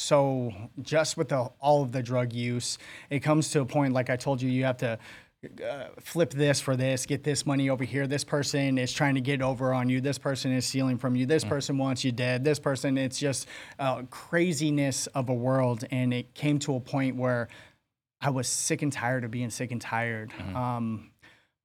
so just with the, all of the drug use, it comes to a point, like I told you, you have to uh, flip this for this, get this money over here. This person is trying to get over on you. This person is stealing from you. This person wants you dead. This person, it's just uh, craziness of a world. And it came to a point where I was sick and tired of being sick and tired. Um,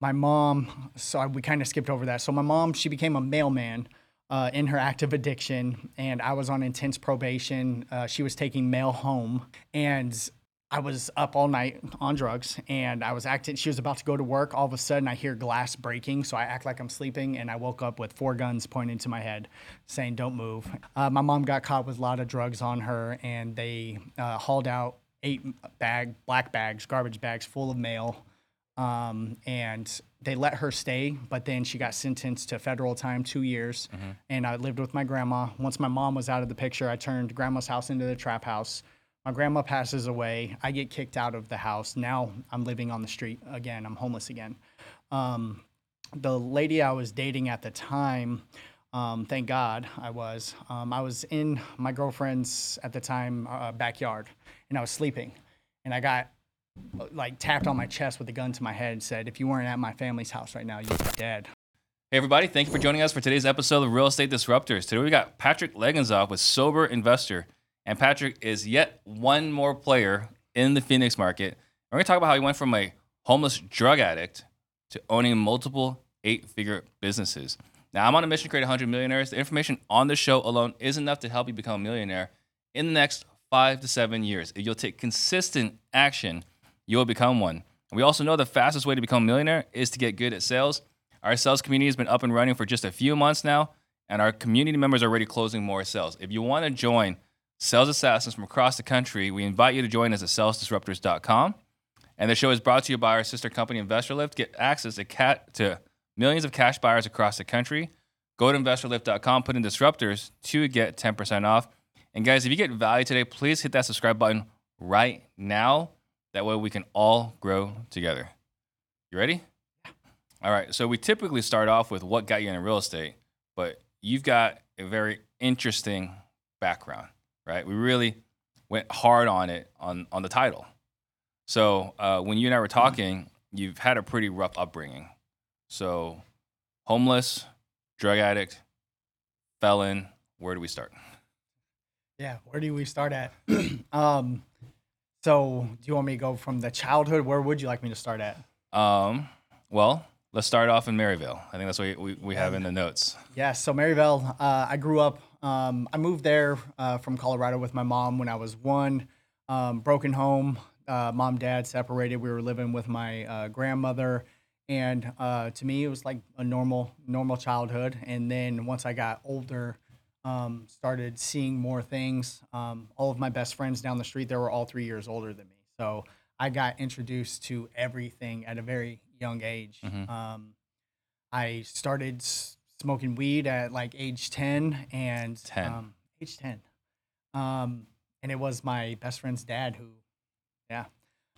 my mom, so I, we kind of skipped over that. So my mom, she became a mailman uh, in her active addiction, and I was on intense probation. Uh, she was taking mail home, and I was up all night on drugs, and I was acting. She was about to go to work. All of a sudden, I hear glass breaking, so I act like I'm sleeping, and I woke up with four guns pointing to my head, saying, "Don't move." Uh, my mom got caught with a lot of drugs on her, and they uh, hauled out eight bag black bags, garbage bags full of mail um, and they let her stay, but then she got sentenced to federal time, two years. And I lived with my grandma. Once my mom was out of the picture, I turned grandma's house into the trap house. My grandma passes away. I get kicked out of the house. Now I'm living on the street again. I'm homeless again. Um, the lady I was dating at the time, um, thank God I was, um, I was in my girlfriend's at the time uh, backyard and I was sleeping. And I got like tapped on my chest with a gun to my head and said, "If you weren't at my family's house right now, you'd be dead." Hey, everybody. Thank you for joining us for today's episode of Real Estate Disruptors. Today we got Patrick Legenzoff with Sober Investor. And Patrick is yet one more player in the Phoenix market. We're going to talk about how he went from a homeless drug addict to owning multiple eight figure businesses. Now, I'm on a mission to create 100 millionaires. The information on the show alone is enough to help you become a millionaire in the next five to seven years. If you'll take consistent action, you will become one. We also know the fastest way to become a millionaire is to get good at sales. Our sales community has been up and running for just a few months now, and our community members are already closing more sales. If you want to join sales assassins from across the country, we invite you to join us at salesdisruptors.com. And the show is brought to you by our sister company, InvestorLift. Get access to, to millions of cash buyers across the country. Go to investorlift.com, put in disruptors to get 10% off. And guys, if you get value today, please hit that subscribe button right now. That way we can all grow together. You ready? All right. So we typically start off with what got you into real estate, but you've got a very interesting background, right? We really went hard on it on on the title. So uh, when you and I were talking, you've had a pretty rough upbringing. So homeless, drug addict, felon. Where do we start? Yeah, where do we start at? um, so, do you want me to go from the childhood? Where would you like me to start at? Um, well, let's start off in Maryvale. I think that's what we, we have in the notes. Yeah, so Maryvale, uh, I grew up. Um, I moved there uh, from Colorado with my mom when I was one. Um, broken home, uh, mom, dad separated. We were living with my uh, grandmother, and uh, to me, it was like a normal, normal childhood. And then once I got older, um, started seeing more things. Um, all of my best friends down the street, they were all three years older than me, so I got introduced to everything at a very young age. Mhm. Um, I started s- smoking weed at like age 10 and 10. Um, age 10. Um, and it was my best friend's dad who, yeah.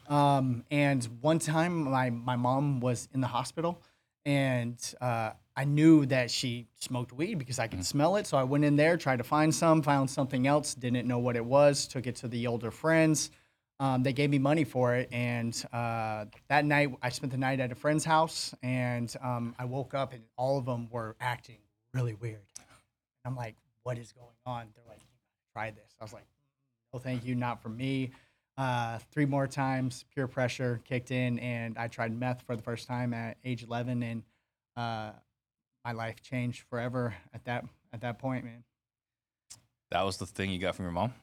Um, and one time my, my mom was in the hospital and uh, I knew that she smoked weed because I could smell it. So I went in there, tried to find some, found something else, didn't know what it was, took it to the older friends. Um, they gave me money for it, and uh, that night I spent the night at a friend's house, and um, I woke up and all of them were acting really weird. I'm like, "What is going on?" They're like, "Try this." I was like, "No, thank you, not for me." Uh, three more times, peer pressure kicked in, and I tried meth for the first time at age 11, and uh, my life changed forever at that at that point, man. That was the thing you got from your mom?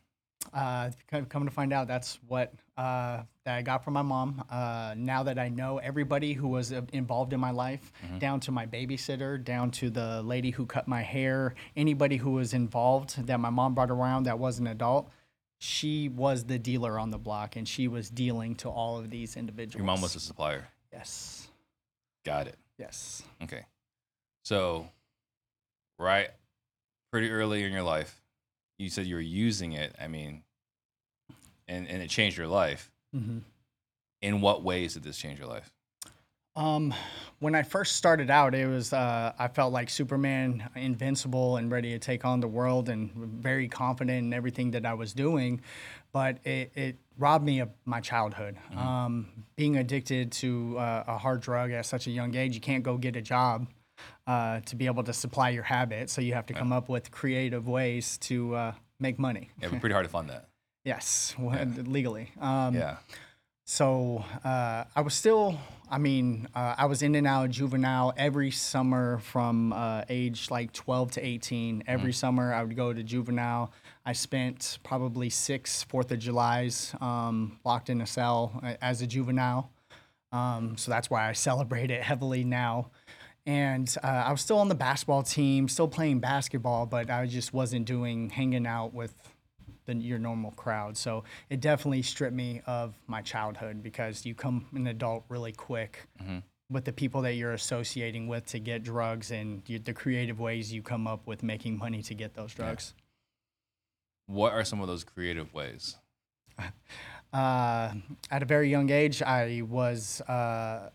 Uh, come to find out, that's what uh, that I got from my mom. Uh, now that I know everybody who was uh, involved in my life, down to my babysitter, down to the lady who cut my hair, anybody who was involved that my mom brought around that was an adult, she was the dealer on the block, and she was dealing to all of these individuals. Your mom was a supplier. yes, Got it. yes, Okay. So, right, pretty early in your life, you said you were using it. I mean, and, and it changed your life. hmm In what ways did this change your life? Um, when I first started out, it was uh, I felt like Superman, invincible and ready to take on the world, and very confident in everything that I was doing. But it, it robbed me of my childhood. Um, being addicted to uh, a hard drug at such a young age, you can't go get a job uh, to be able to supply your habit. So you have to come up with creative ways to uh, make money. Yeah, but pretty hard to fund that. Yes, legally. Um, Yeah. so uh, I was still, I mean, uh, I was in and out of juvenile every summer from uh, age like 12 to 18. Every summer I would go to juvenile. I spent probably six Fourth of Julys um, locked in a cell uh, as a juvenile. Um, so that's why I celebrate it heavily now. And uh, I was still on the basketball team, still playing basketball, but I just wasn't doing hanging out with the, your normal crowd. So it definitely stripped me of my childhood because you come an adult really quick with the people that you're associating with to get drugs and you, the creative ways you come up with making money to get those drugs. What are some of those creative ways? Uh, at a very young age, I was uh,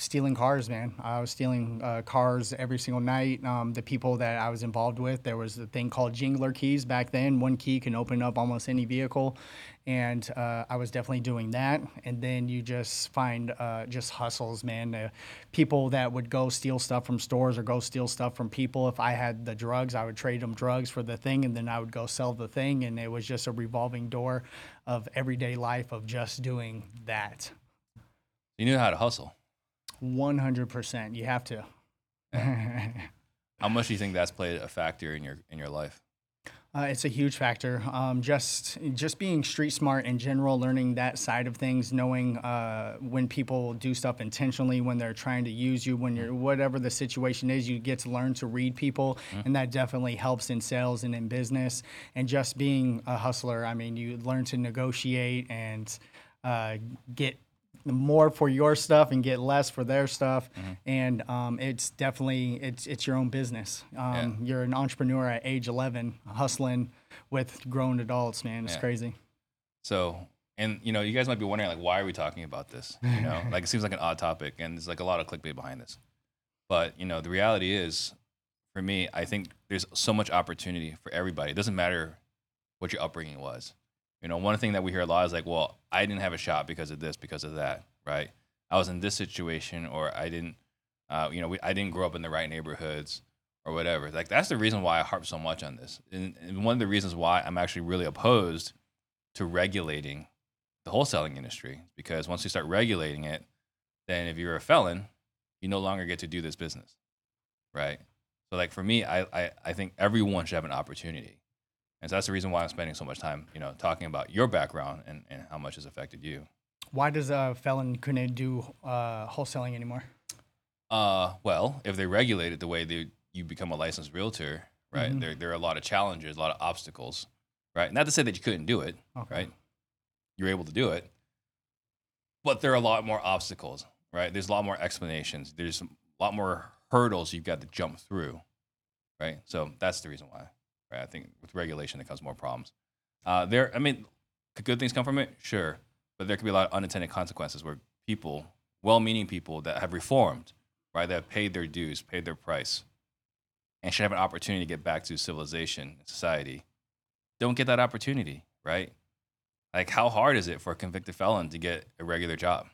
stealing cars, man. I was stealing uh, cars every single night. Um, the people that I was involved with, there was a thing called jingler keys back then. One key can open up almost any vehicle. And uh, I was definitely doing that. And then you just find uh, just hustles, man. Uh, people that would go steal stuff from stores or go steal stuff from people. If I had the drugs, I would trade them drugs for the thing, and then I would go sell the thing. And it was just a revolving door of everyday life of just doing that. You knew how to hustle. 100%. You have to. How much do you think that's played a factor in your in your life? Uh, it's a huge factor. Um, just just being street smart in general, learning that side of things, knowing uh, when people do stuff intentionally, when they're trying to use you, when you're whatever the situation is, you get to learn to read people, and that definitely helps in sales and in business. And just being a hustler, I mean, you learn to negotiate and uh, get more for your stuff and get less for their stuff and um, it's definitely it's it's your own business um, you're an entrepreneur at age 11 hustling with grown adults man it's Yeah. crazy So, and you know, you guys might be wondering like, why are we talking about this? You know, like it seems like an odd topic, and there's like a lot of clickbait behind this. But you know, the reality is, for me, I think there's so much opportunity for everybody. It doesn't matter what your upbringing was. You know, one thing that we hear a lot is like, well, I didn't have a shot because of this, because of that, right? I was in this situation, or I didn't, uh, you know, we, I didn't grow up in the right neighborhoods, or whatever. Like that's the reason why I harp so much on this, and, and one of the reasons why I'm actually really opposed to regulating the wholesaling industry because once you start regulating it, then if you're a felon, you no longer get to do this business, right? So like for me, I I, I think everyone should have an opportunity, and so that's the reason why I'm spending so much time, you know, talking about your background and, and how much has affected you. why does a felon couldn't do uh, wholesaling anymore Uh, well, if they regulate it the way they you become a licensed realtor, right? Mhm. There there are a lot of challenges, a lot of obstacles, right? Not to say that you couldn't do it, okay. right? You're able to do it, but there are a lot more obstacles, right? There's a lot more explanations. There's a lot more hurdles you've got to jump through, right? So that's the reason why, right? I think with regulation, there comes more problems. Uh, there, I mean, could good things come from it? Sure, but there could be a lot of unintended consequences where people, well-meaning people that have reformed, right, that have paid their dues, paid their price, and should have an opportunity to get back to civilization and society, don't get that opportunity, right? Like, how hard is it for a convicted felon to get a regular job?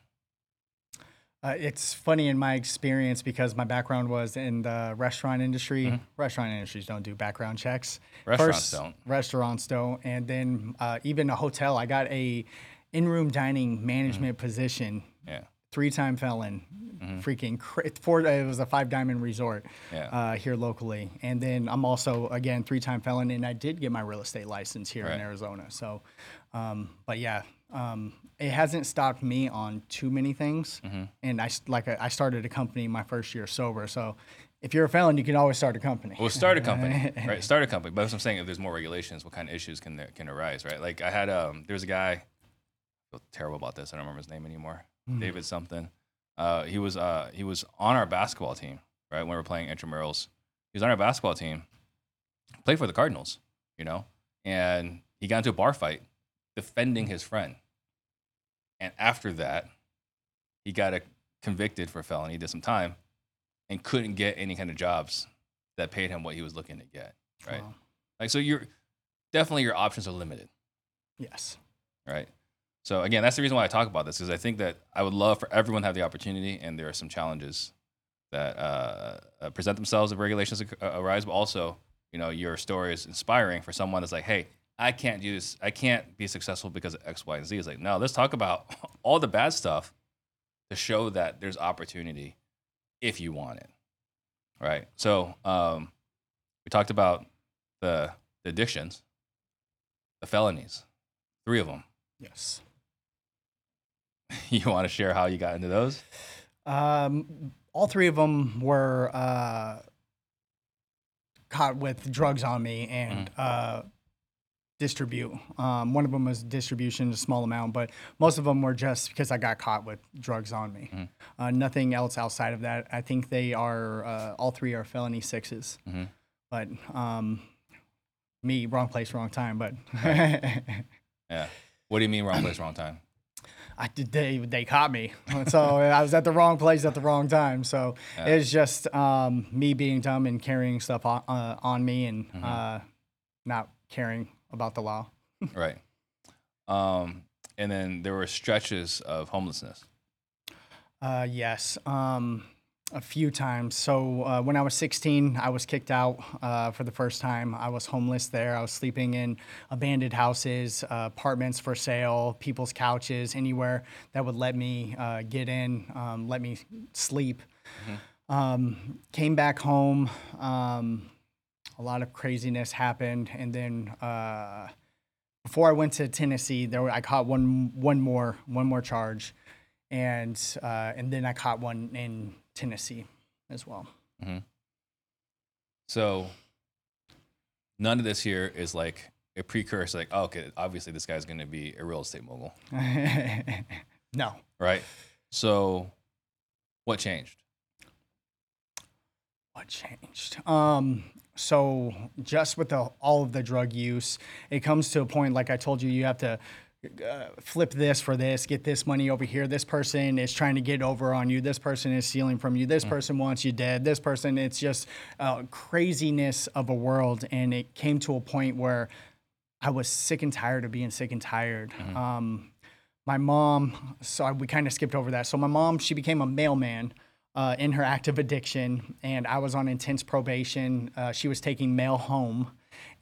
Uh, it's funny in my experience because my background was in the restaurant industry. Restaurant industries don't do background checks. Mm-hmm. Restaurants First, don't. Restaurants don't, and then uh, even a hotel. I got a in-room dining management position. Yeah. Three-time felon, Mhm. freaking cra- four. It was a five-diamond resort Yeah. uh, here locally, and then I'm also again three-time felon, and I did get my real estate license here in Arizona. So, um, but yeah, um, it hasn't stopped me on too many things. Mm-hmm. And I like I started a company my first year sober. So, if you're a felon, you can always start a company. Well, start a company, right? Start a company. But as I'm saying, if there's more regulations, what kind of issues can there, can arise, right? Like I had, um, there's a guy. I feel terrible about this. I don't remember his name anymore. Hmm. David something. Uh, he was uh, he was on our basketball team, right? When we were playing intramurals, he was on our basketball team. Played for the Cardinals, you know, and he got into a bar fight defending his friend. And after that, he got a convicted for a felony, did some time, and couldn't get any kind of jobs that paid him what he was looking to get. Right. Wow. Like so, you're definitely your options are limited. Yes. Right. So again, that's the reason why I talk about this because I think that I would love for everyone to have the opportunity, and there are some challenges that uh, uh, present themselves if regulations uh, arise, but also, you know, your story is inspiring for someone that's like, hey, I can't use, I can't be successful because of X, Y, and Z. It's like, no, let's talk about all the bad stuff to show that there's opportunity if you want it. Right. So um, we talked about the, the addictions, the felonies, three of them. Yes. You want to share how you got into those? Um, all three of them were uh, caught with drugs on me and uh, distribute. Um, one of them was distribution, a small amount, but most of them were just because I got caught with drugs on me. Mhm. Uh, nothing else outside of that. I think they are uh, all three are felony 6s Mhm. But um, me, wrong place, wrong time. But Yeah. What do you mean wrong place, wrong time? I did, they they caught me, so I was at the wrong place at the wrong time. So Yeah. it's just um, me being dumb and carrying stuff on, uh, on me and Mm-hmm. uh, not caring about the law. right. Um, and then there were stretches of homelessness. Uh, yes, um, a few times. So uh, when I was 16, I was kicked out uh, for the first time. I was homeless there. I was sleeping in abandoned houses, uh, apartments for sale, people's couches, anywhere that would let me uh, get in, um, let me sleep. Um, came back home. Um, a lot of craziness happened, and then. Uh, before I went to Tennessee, there were, I caught one one more one more charge, and uh, and then I caught one in Tennessee as well. So none of this here is like a precursor, like, oh, okay, obviously this guy's going to be a real estate mogul, no, right? So what changed? What changed? Um, so just with the, all of the drug use, it comes to a point, like I told you, you have to. Uh, flip this for this, get this money over here. This person is trying to get over on you. This person is stealing from you. This person wants you dead. This person, it's just uh, craziness of a world. And it came to a point where I was sick and tired of being sick and tired. Um, my mom, so I, we kind of skipped over that. So my mom, she became a mailman uh, in her active addiction, and I was on intense probation. Uh, she was taking mail home,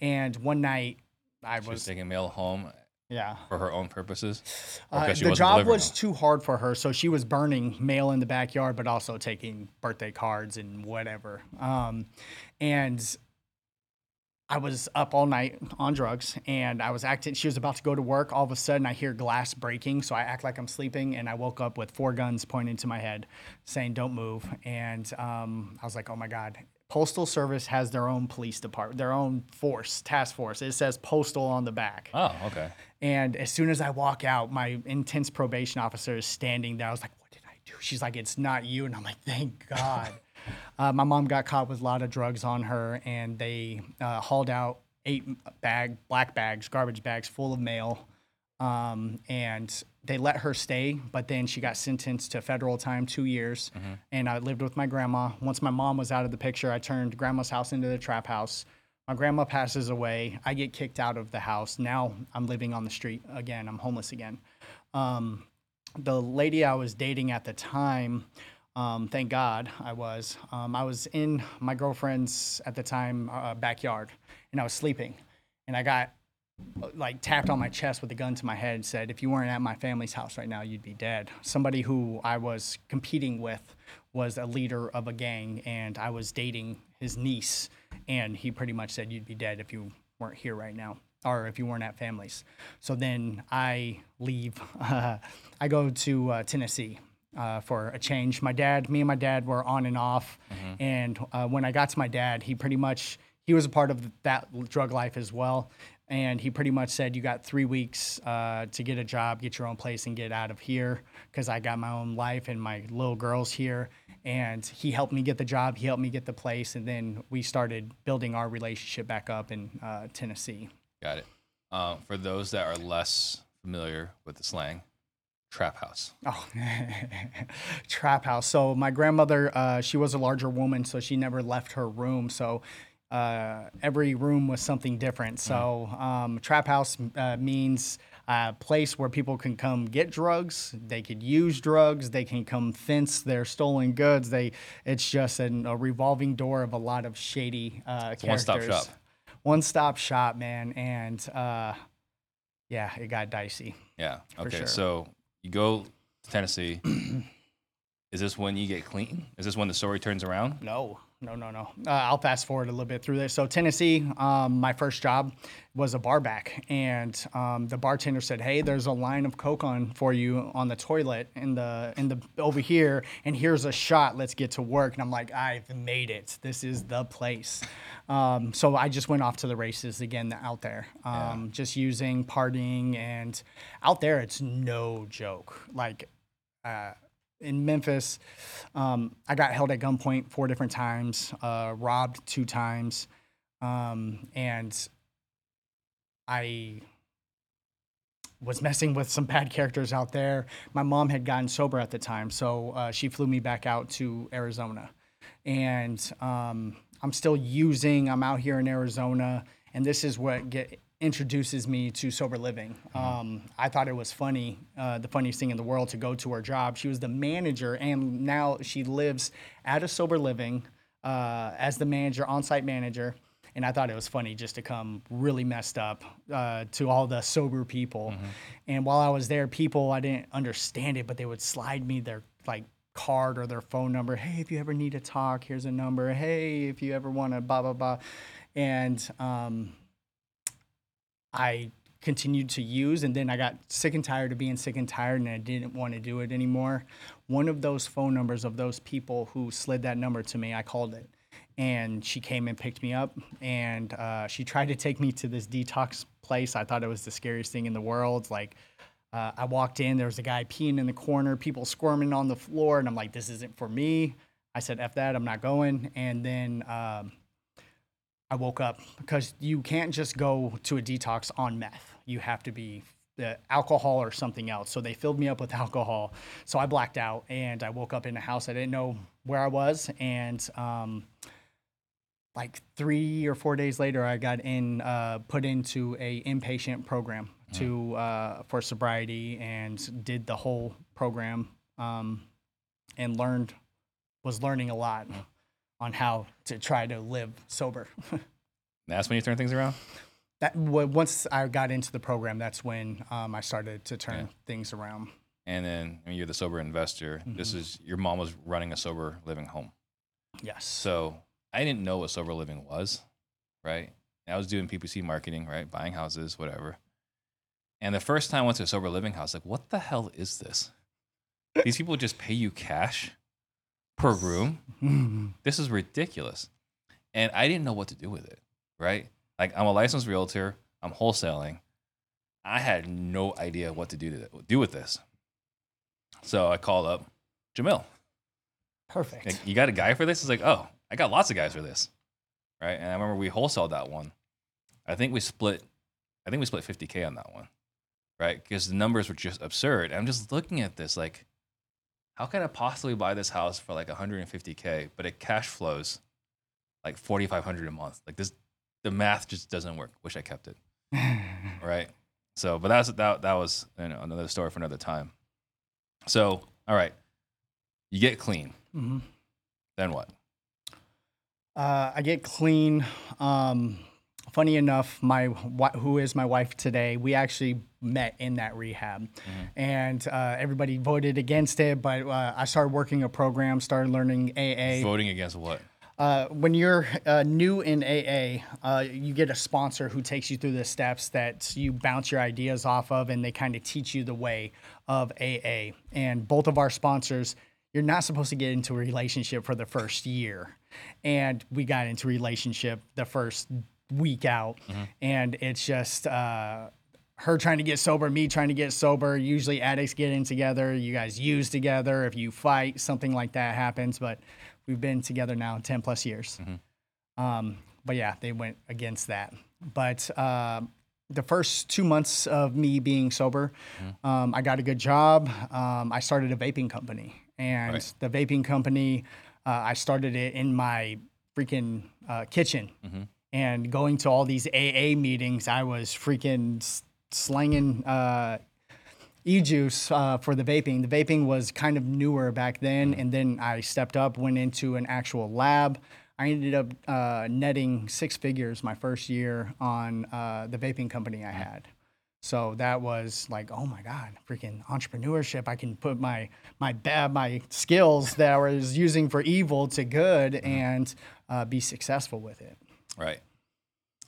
and one night I She was was, taking mail home yeah. for her own purposes? Uh, the job was them? too hard for her, so she was burning mail in the backyard, but also taking birthday cards and whatever. Um, and I was up all night on drugs, and I was acting. She was about to go to work. All of a sudden, I hear glass breaking, so I act like I'm sleeping, and I woke up with four guns pointing to my head, saying, "Don't move." And um, I was like, "Oh my god." Postal Service has their own police department, their own force, task force. It says postal on the back. Oh, okay. And as soon as I walk out, my intense probation officer is standing there. I was like, what did I do? She's like, it's not you. And I'm like, thank God. Uh, my mom got caught with a lot of drugs on her, and they uh, hauled out eight bag, black bags, garbage bags full of mail. Um, and they let her stay, but then she got sentenced to federal time, two years. And I lived with my grandma. Once my mom was out of the picture, I turned grandma's house into the trap house. My grandma passes away. I get kicked out of the house. Now I'm living on the street again. I'm homeless again. Um, the lady I was dating at the time, um, thank God I was, um, I was in my girlfriend's at the time uh, backyard and I was sleeping. And I got like tapped on my chest with a gun to my head and said, if you weren't at my family's house right now, you'd be dead. Somebody who I was competing with was a leader of a gang and I was dating his niece. And he pretty much said, you'd be dead if you weren't here right now or if you weren't at families. So then I leave. I go to uh, Tennessee uh, for a change. My dad, me and my dad were on and off. And uh, when I got to my dad, he pretty much, he was a part of that drug life as well. And he pretty much said, You got three weeks uh, to get a job, get your own place, and get out of here because I got my own life and my little girl's here. And he helped me get the job, he helped me get the place. And then we started building our relationship back up in uh, Tennessee. Got it. Uh, for those that are less familiar with the slang, trap house? Oh, trap house. So my grandmother, uh, she was a larger woman, so she never left her room. So uh, every room was something different. So um, trap house uh, means a place where people can come get drugs. They could use drugs. They can come fence their stolen goods. They, it's just an, a revolving door of a lot of shady uh, characters. one-stop shop. One stop shop, man, and uh, yeah, it got dicey. Yeah. Okay. sure. So you go to Tennessee. Is this when you get clean? Is this when the story turns around? No, no, no, no. Uh, I'll fast forward a little bit through this. So Tennessee, um, my first job was a bar back, and um, the bartender said, "Hey, there's a line of Coke on for you on the toilet in the in the over here, and here's a shot. Let's get to work." And I'm like, "I've made it. This is the place." Um, so I just went off to the races again out there, um, just using partying, and out there it's no joke. Like. Uh, in Memphis, um, I got held at gunpoint four different times, uh, robbed two times, um, and I was messing with some bad characters out there. My mom had gotten sober at the time, so uh, she flew me back out to Arizona, and um, I'm still using. I'm out here in Arizona, and this is what get introduces me to sober living. Um, I thought it was funny, uh, the funniest thing in the world to go to her job. She was the manager, and now she lives at a sober living uh, as the manager, on-site manager. And I thought it was funny just to come really messed up uh, to all the sober people. And while I was there, people I didn't understand it, but they would slide me their like card or their phone number. Hey, if you ever need to talk, here's a number. Hey, if you ever want to blah blah blah. And um, I continued to use and then I got sick and tired of being sick and tired and I didn't want to do it anymore. One of those phone numbers of those people who slid that number to me, I called it. And she came and picked me up and uh, she tried to take me to this detox place. I thought it was the scariest thing in the world. Like, uh, I walked in, there was a guy peeing in the corner, people squirming on the floor, and I'm like, this isn't for me. I said, F that, I'm not going. And then um, I woke up because you can't just go to a detox on meth. You have to be uh, alcohol or something else. So they filled me up with alcohol. So I blacked out and I woke up in a house. I didn't know where I was. And um, like three or four days later, I got in, uh, put into a inpatient program to uh, for sobriety and did the whole program um, and learned was learning a lot on how to try to live sober. That's when you turn things around. that once I got into the program, that's when um, I started to turn Yeah. things around. And then when you're the sober investor, this is your mom was running a sober living home. Yes. So I didn't know what sober living was, right? I was doing PPC marketing, right? Buying houses, whatever. And the first time I went to a sober living house, like, what the hell is this? These people just pay you cash per room. This is ridiculous. And I didn't know what to do with it, right? Like, I'm a licensed realtor, I'm wholesaling. I had no idea what to do to do with this. So I called up Jamil. Perfect. Like, you got a guy for this? He's like, oh, I got lots of guys for this, right? And I remember we wholesaled that one. I think we split. I think we split 50k on that one, right? Because the numbers were just absurd. I'm just looking at this like, how can I possibly buy this house for like 150k, but it cash flows like 4,500 a month? Like this, the math just doesn't work. Wish I kept it, right? So, but that's that. That was you know, another story for another time. So, all right, you get clean. Mhm. Then what? Uh, I get clean. Um, funny enough, my who is my wife today, we actually met in that rehab, and uh, everybody voted against it. But uh, I started working a program, started learning AA. Voting against what? Uh, when you're uh, new in AA, uh, you get a sponsor who takes you through the steps that you bounce your ideas off of, and they kind of teach you the way of AA. And both of our sponsors, you're not supposed to get into a relationship for the first year, and we got into relationship the first week out, and it's just. Uh, her trying to get sober, me trying to get sober. Usually addicts get in together. You guys use together. If you fight, something like that happens. But we've been together now 10 plus years. Um, but yeah, they went against that. But um the first two months of me being sober, um, I got a good job. Um, I started a vaping company, and Right. the vaping company, uh, I started it in my freaking uh, kitchen. And going to all these AA meetings, I was freaking slanging uh, e-juice uh, for the vaping. The vaping was kind of newer back then, and then I stepped up, went into an actual lab. I ended up uh, netting six figures my first year on uh, the vaping company I had. So that was like, oh my god, freaking entrepreneurship! I can put my my bad my skills that I was using for evil to good and uh, be successful with it. Right.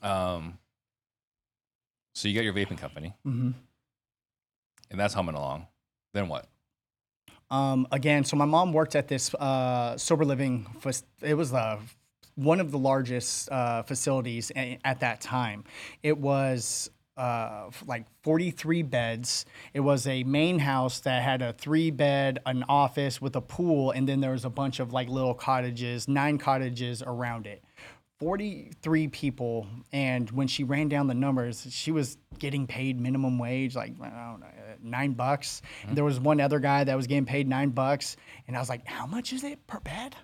Um. So you got your vaping company, hmm and that's humming along. Then what? Um, again, so my mom worked at this uh, sober living. It was uh, one of the largest uh, facilities at that time. It was uh, like 43 beds. It was a main house that had a three bed, an office with a pool, and then there was a bunch of like little cottages, nine cottages around it. 43 people and when she ran down the numbers she was getting paid minimum wage like I don't know, nine bucks. And there was one other guy that was getting paid nine bucks and i was like how much is it per bed?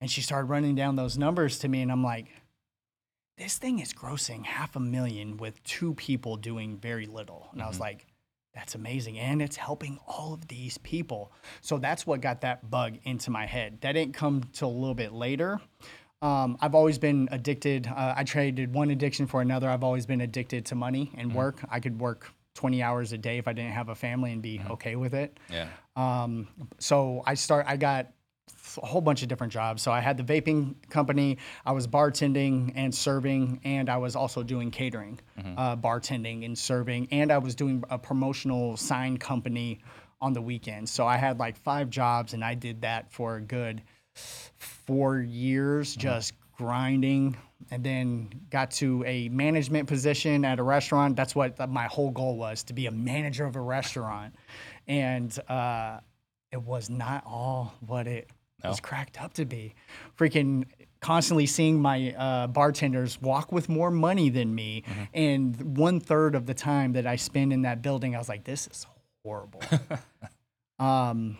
And she started running down those numbers to me and i'm like this thing is grossing half a million with two people doing very little. And i was mm-hmm. like that's amazing and it's helping all of these people. So that's what got that bug into my head. That didn't come till a little bit later um, I've always been addicted. Uh, I traded one addiction for another. I've always been addicted to money and work. I could work 20 hours a day if I didn't have a family and be okay with it. Yeah. Um, so I start. I got a whole bunch of different jobs. So I had the vaping company. I was bartending and serving, and I was also doing catering, uh, bartending and serving, and I was doing a promotional sign company on the weekends. So I had like five jobs, and I did that for a good four years, just grinding. And then got to a management position at a restaurant. That's what my whole goal was to be a manager of a restaurant. And uh, it was not all what it was cracked up to be. Freaking constantly seeing my uh, bartenders walk with more money than me. And one third of the time that I spend in that building, I was like, this is horrible. um,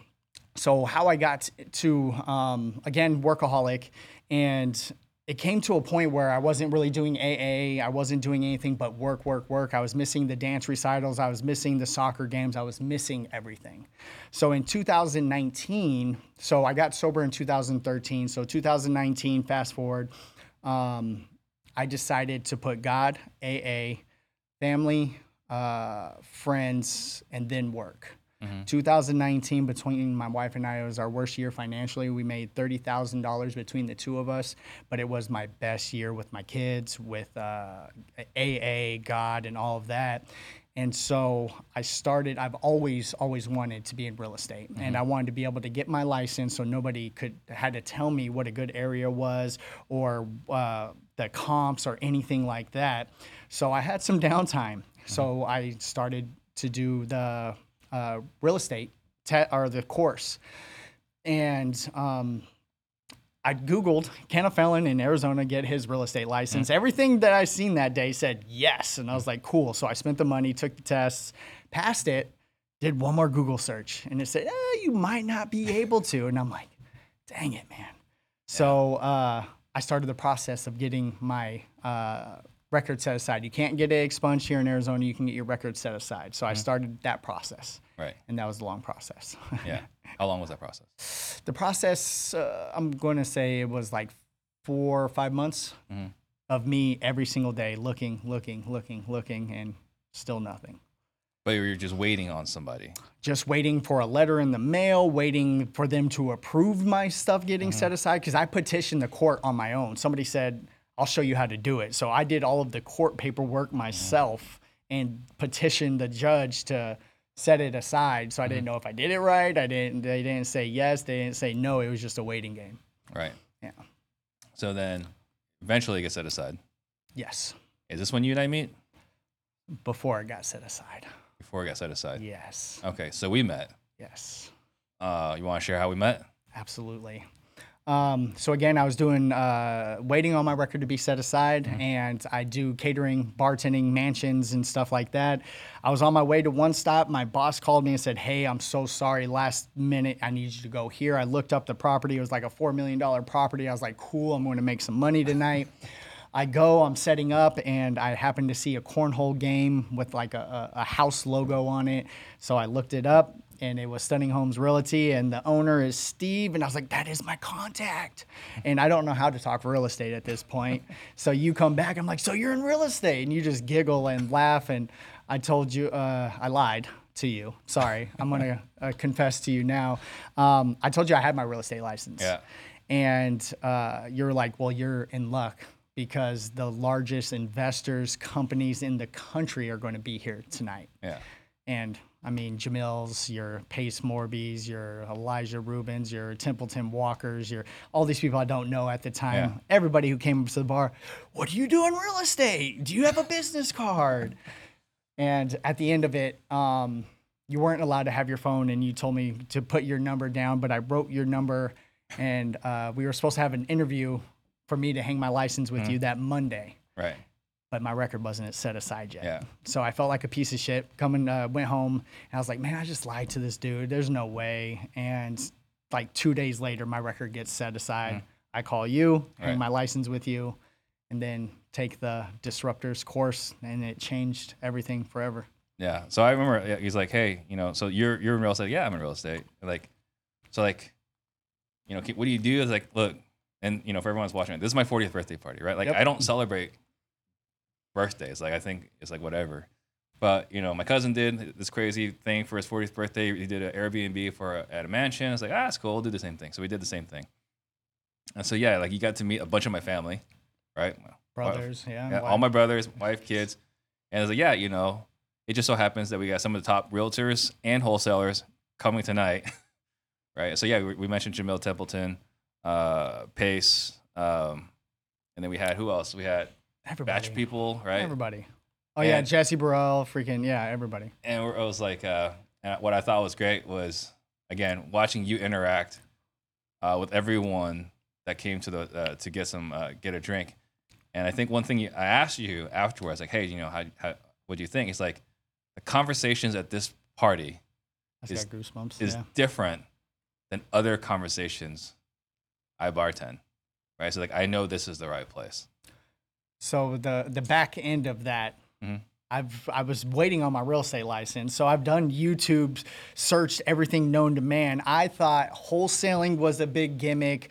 so how I got to um, again workaholic, and it came to a point where I wasn't really doing AA. I wasn't doing anything but work, work, work. I was missing the dance recitals. I was missing the soccer games. I was missing everything. So in 2019, so I got sober in 2013. So 2019, fast forward, um, I decided to put God, AA, family, uh, friends, and then work. 2019, between my wife and I, it was our worst year financially. We made $30,000 between the two of us, but it was my best year with my kids, with uh, AA, God, and all of that. And so I started, I've always, always wanted to be in real estate. And I wanted to be able to get my license so nobody could, had to tell me what a good area was or uh, the comps or anything like that. So I had some downtime. So I started to do the uh, real estate te- or the course. And um, I Googled, can a felon in Arizona get his real estate license? Everything that I seen that day said yes. And I was like, cool. So I spent the money, took the tests, passed it, did one more Google search, and it said, eh, you might not be able to. And I'm like, dang it, man. So uh, I started the process of getting my uh, record set aside. You can't get it expunged here in Arizona. You can get your record set aside. So I mm-hmm. started that process, Right. and that was a long process. Yeah. How long was that process? the process, uh, I'm going to say it was like four or five months mm-hmm. of me every single day looking, looking, looking, looking, and still nothing. But you're just waiting on somebody. just waiting for a letter in the mail, waiting for them to approve my stuff getting mm-hmm. set aside. Because I petitioned the court on my own. Somebody said, I'll show you how to do it. So I did all of the court paperwork myself and petitioned the judge to set it aside. So I didn't know if I did it right. I didn't. They didn't say yes. They didn't say no. It was just a waiting game. Right. Yeah. So then eventually it gets set aside. Yes. Is this when you and I meet? Before it got set aside. Before it got set aside. Yes. Okay. So we met. Yes. Uh, you want to share how we met? Absolutely. Um, so again, I was doing uh, waiting on my record to be set aside, Mm-hmm. and I do catering, bartending, mansions, and stuff like that. I was on my way to one stop. My boss called me and said, "Hey, I'm so sorry. Last minute, I need you to go here." I looked up the property. It was like a four million dollar property. I was like, "Cool, I'm going to make some money tonight." I go, I'm setting up, and I happen to see a cornhole game with like a, a, a house logo on it. So I looked it up, and it was Stunning Homes Realty, and the owner is Steve. And I was like, that is my contact. And I don't know how to talk real estate at this point. so you come back, I'm like, so you're in real estate, and you just giggle and laugh. And I told you, uh, I lied to you. Sorry, I'm gonna uh, confess to you now. Um, I told you I had my real estate license. Yeah. And uh, you're like, well, you're in luck because the largest investors, companies in the country are going to be here tonight. Yeah. And I mean, Jamil's, your Pace Morbys, your Elijah Rubens, your Templeton Walkers, your all these people I don't know at the time. Yeah. Everybody who came up to the bar, what do you do in real estate? Do you have a business card? And at the end of it, um, you weren't allowed to have your phone, and you told me to put your number down, but I wrote your number, and uh, we were supposed to have an interview for me to hang my license with you that Monday Right. But my record wasn't set aside yet. Yeah. So I felt like a piece of shit. Coming, uh, went home, and I was like, man, I just lied to this dude. There's no way. And like two days later, my record gets set aside. I call you, Right. my license with you, and then take the disruptors course, and it changed everything forever. Yeah. So I remember he's like, "Hey, you know, so you're you're in real estate? Yeah, I'm in real estate. Like, so like, you know, what do you do? Is like, look, and you know, for everyone's watching, this is my 40th birthday party, right? Like, Yep. I don't celebrate birthdays. Like, I think it's like whatever. But you know, my cousin did this crazy thing for his 40th birthday. He did an Airbnb for a, at a mansion. It's like, ah, it's cool. We'll do the same thing. So we did the same thing. And so yeah, like you got to meet a bunch of my family, right? Brothers, yeah. Yeah, all my brothers, wife, kids. And I was like, yeah, you know, it just so happens that we got some of the top realtors and wholesalers coming tonight. right. So yeah, we, we mentioned Jamil Templeton, uh, Pace, um, and then we had who else? We had everybody. Batch People, right? Everybody. Oh yeah, Jesse Burrell, freaking yeah, everybody. And we're- was like, uh, and what I thought was great was again watching you interact uh, with everyone that came to the uh, to get some uh, get a drink. And I think one thing you, I asked you afterwards, like, hey, you know, how, how what do you think? It's like the conversations at this party I Is- got goosebumps. is yeah. different than other conversations I bartend, right? So like, I know this is the right place. So the the back end of that, Mhm. I've I was waiting on my real estate license. So I've done YouTube, searched everything known to man. I thought wholesaling was a big gimmick.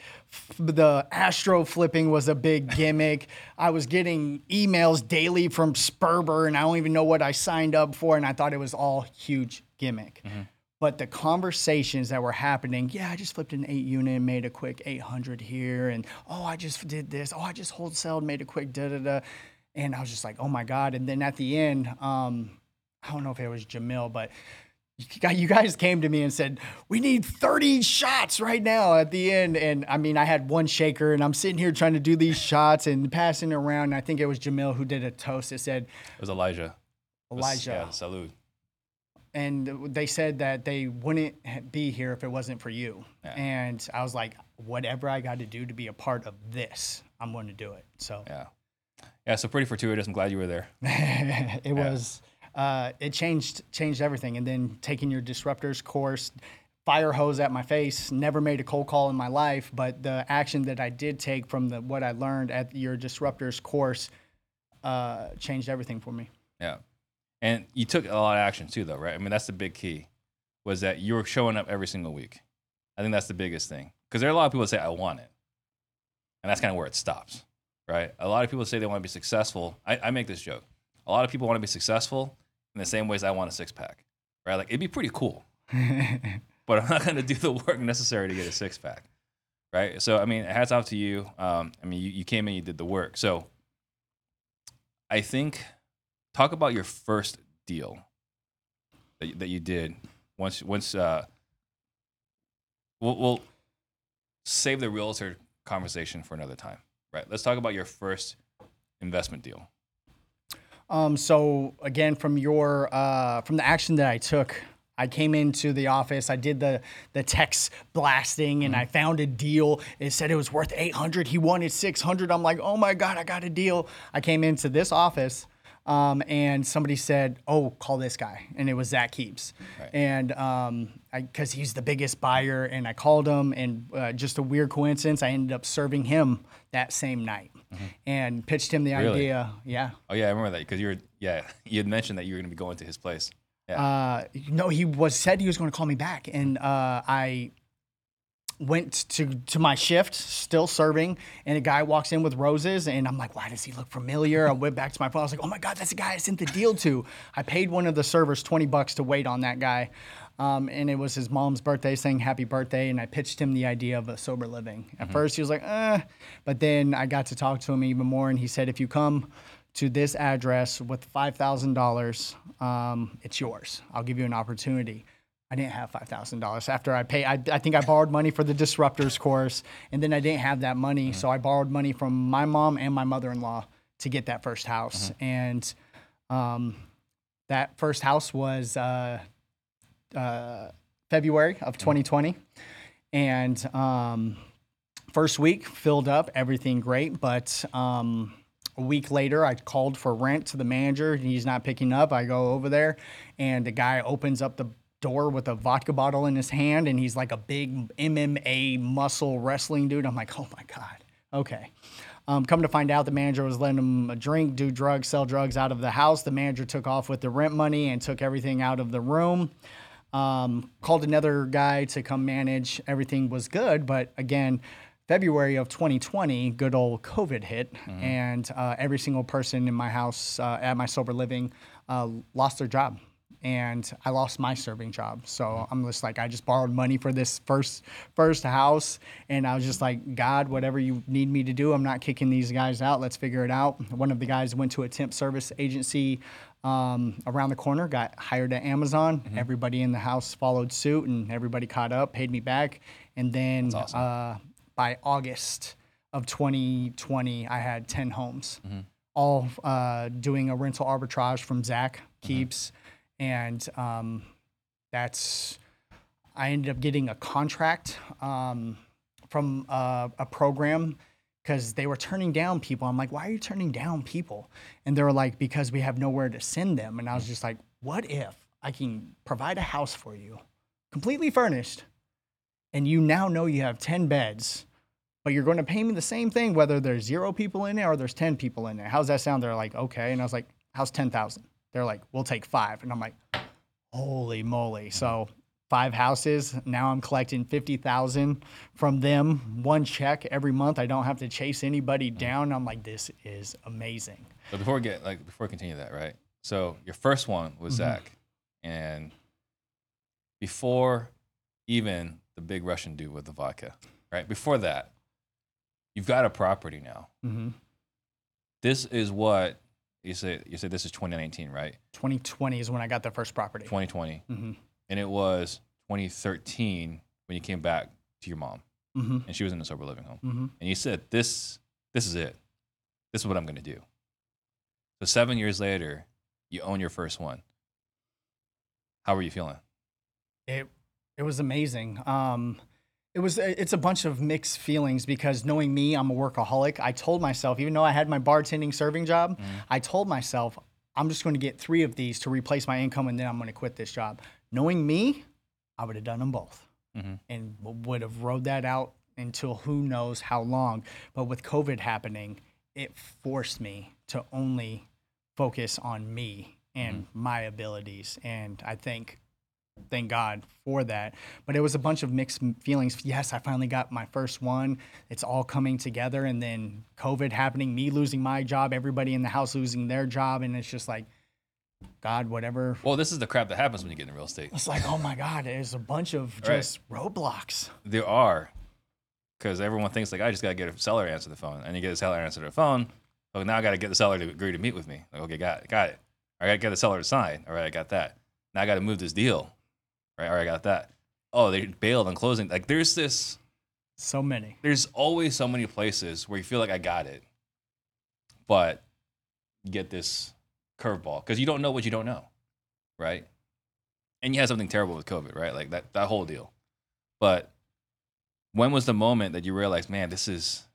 The astro flipping was a big gimmick. I was getting emails daily from Sperber, and I don't even know what I signed up for, and I thought it was all huge gimmick. But the conversations that were happening, yeah, I just flipped an eight unit and made a quick 800 here. And oh, I just did this. Oh, I just wholesaled, made a quick da da da. And I was just like, oh my God. And then at the end, um, I don't know if it was Jamil, but you guys came to me and said, we need 30 shots right now at the end. And I mean, I had one shaker and I'm sitting here trying to do these shots and passing around. And I think it was Jamil who did a toast that said, It was Elijah. Elijah Yeah, salute. And they said that they wouldn't be here if it wasn't for you. Yeah. And I was like, whatever I got to do to be a part of this, I'm going to do it. So Yeah. Yeah. So pretty fortuitous. I'm glad you were there. it was, uh, it changed changed everything. And then taking your disruptors course, fire hose at my face. Never made a cold call in my life, but the action that I did take from the what I learned at your disruptors course uh, changed everything for me. Yeah. And you took a lot of action too, though, right? I mean, that's the big key was that you were showing up every single week. I think that's the biggest thing. Because there are a lot of people that say, I want it. And that's kind of where it stops, right? A lot of people say they want to be successful. I, I make this joke. A lot of people want to be successful in the same ways I want a six pack, right? Like, it'd be pretty cool, but I'm not going to do the work necessary to get a six pack, right? So, I mean, hats off to you. Um, I mean, you, you came in, you did the work. So, I think talk about your first deal that, you- that you did once once uh we'll, we'll save the realtor conversation for another time right let's talk about your first investment deal Um, so again, from your uh, from the action that I took, I came into the office. I did the the text blasting, and I found a deal. It said it was worth 800. He wanted 600. I'm like, oh my god, I got a deal. I came into this office. Um, and somebody said, "Oh, call this guy," and it was Zach Keeps, and um, because he's the biggest buyer, and I called him, and uh, just a weird coincidence, I ended up serving him that same night, and pitched him the Really? idea. Yeah, Oh yeah, I remember that because you were yeah you had mentioned that you were going to be going to his place. Yeah. uh, no, he was said he was going to call me back, and uh, I went to to my shift, still serving, and a guy walks in with roses, and I'm like, why does he look familiar? I went back to my phone. I was like, oh my god, that's the guy I sent the deal to. I paid one of the servers twenty bucks to wait on that guy. Um, and it was his mom's birthday, saying happy birthday, and I pitched him the idea of a sober living. At first, he was like, eh, but then I got to talk to him even more, and he said, if you come to this address with five thousand dollars, um, it's yours. I'll give you an opportunity. I didn't have five thousand dollars after I paid. I, I think I borrowed money for the disruptors course, and then I didn't have that money, so I borrowed money from my mom and my mother-in-law to get that first house. And um, that first house was uh, uh, February of 2020, and um, first week filled up, everything great, but. Um, a week later, I called for rent to the manager. And he's not picking up. I go over there, and the guy opens up the door with a vodka bottle in his hand, and he's like a big MMA muscle wrestling dude. I'm like, oh my god, okay. Um, come to find out, the manager was letting him drink, do drugs, sell drugs out of the house. The manager took off with the rent money and took everything out of the room. Um, called another guy to come manage. Everything was good, but again, February of 2020, good old COVID hit, and uh, every single person in my house uh, at my sober living uh, lost their job. And I lost my serving job, so I'm just like I just borrowed money for this first first house, and I was just like, God, whatever you need me to do, I'm not kicking these guys out. Let's figure it out. One of the guys went to a temp service agency um, around the corner, got hired at Amazon. Everybody in the house followed suit, and everybody caught up, paid me back, and then awesome. uh, by August of 2020, I had 10 homes, all uh, doing a rental arbitrage from Zach Keeps. And um, that's, I ended up getting a contract um, from uh, a program because they were turning down people. I'm like, why are you turning down people? And they were like, because we have nowhere to send them. And I was just like, what if I can provide a house for you, completely furnished, and you now know you have 10 beds, but you're going to pay me the same thing whether there's zero people in there or there's 10 people in there. How's that sound? They're like, okay. And I was like, how's 10,000? They're like, we'll take five. And I'm like, holy moly. So five houses. Now I'm collecting 50,000 from them, one check every month. I don't have to chase anybody down. I'm like, this is amazing. But before we get like before we continue that, right? So your first one was Mhm. Zach, and before even the big Russian dude with the vodka, right? Before that, you've got a property now. hmm This is what you say. You said this is 2019, right? 2020 is when I got the first property. 2020, hmm and it was 2013 when you came back to your mom, hmm and she was in a sober living home, hmm and you said this this is it. This is what I'm going to do. So seven years later, you own your first one. How were you feeling? It it was amazing. Um, it was it's a bunch of mixed feelings because knowing me, I'm a workaholic. I told myself, even though I had my bartending serving job, I told myself I'm just going to get three of these to replace my income, and then I'm going to quit this job. Knowing me, I would have done them both Mhm. and would have rode that out until who knows how long. But with COVID happening, it forced me to only focus on me and my abilities. And I think, thank God for that. But it was a bunch of mixed feelings. Yes, I finally got my first one. It's all coming together. And then COVID happening, me losing my job, everybody in the house losing their job. And it's just like, God, whatever. Well, this is the crap that happens when you get in real estate. It's like, oh my God, there's a bunch of Right. just roadblocks. There are, because everyone thinks like I just gotta get a seller to answer the phone, and you get a seller to answer the phone. Oh, now I gotta get the seller to agree to meet with me. Like, okay, got it, got it. I gotta get the seller to sign. All right, I got that. Now I gotta move this deal. Right, all right, I got that. Oh, they bailed on closing. Like, there's this. So many. There's always so many places where you feel like I got it, but you get this curveball because you don't know what you don't know, right? and you had something terrible with COVID, right? Like that that whole deal. But when was the moment that you realized, man, this is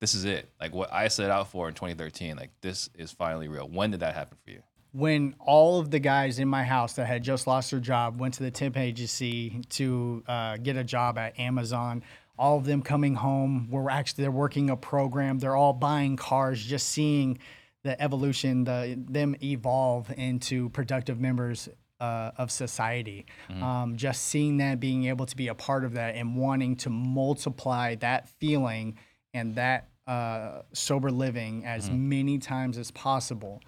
this is it? Like what I set out for in 2013, like this is finally real. When did that happen for you? When all of the guys in my house that had just lost their job went to the temp agency to uh, get a job at Amazon, all of them coming home were actually they're working a program. They're all buying cars, just seeing the evolution, the them evolve into productive members uh, of society. Um, just seeing that, being able to be a part of that, and wanting to multiply that feeling and that uh, sober living as many times as possible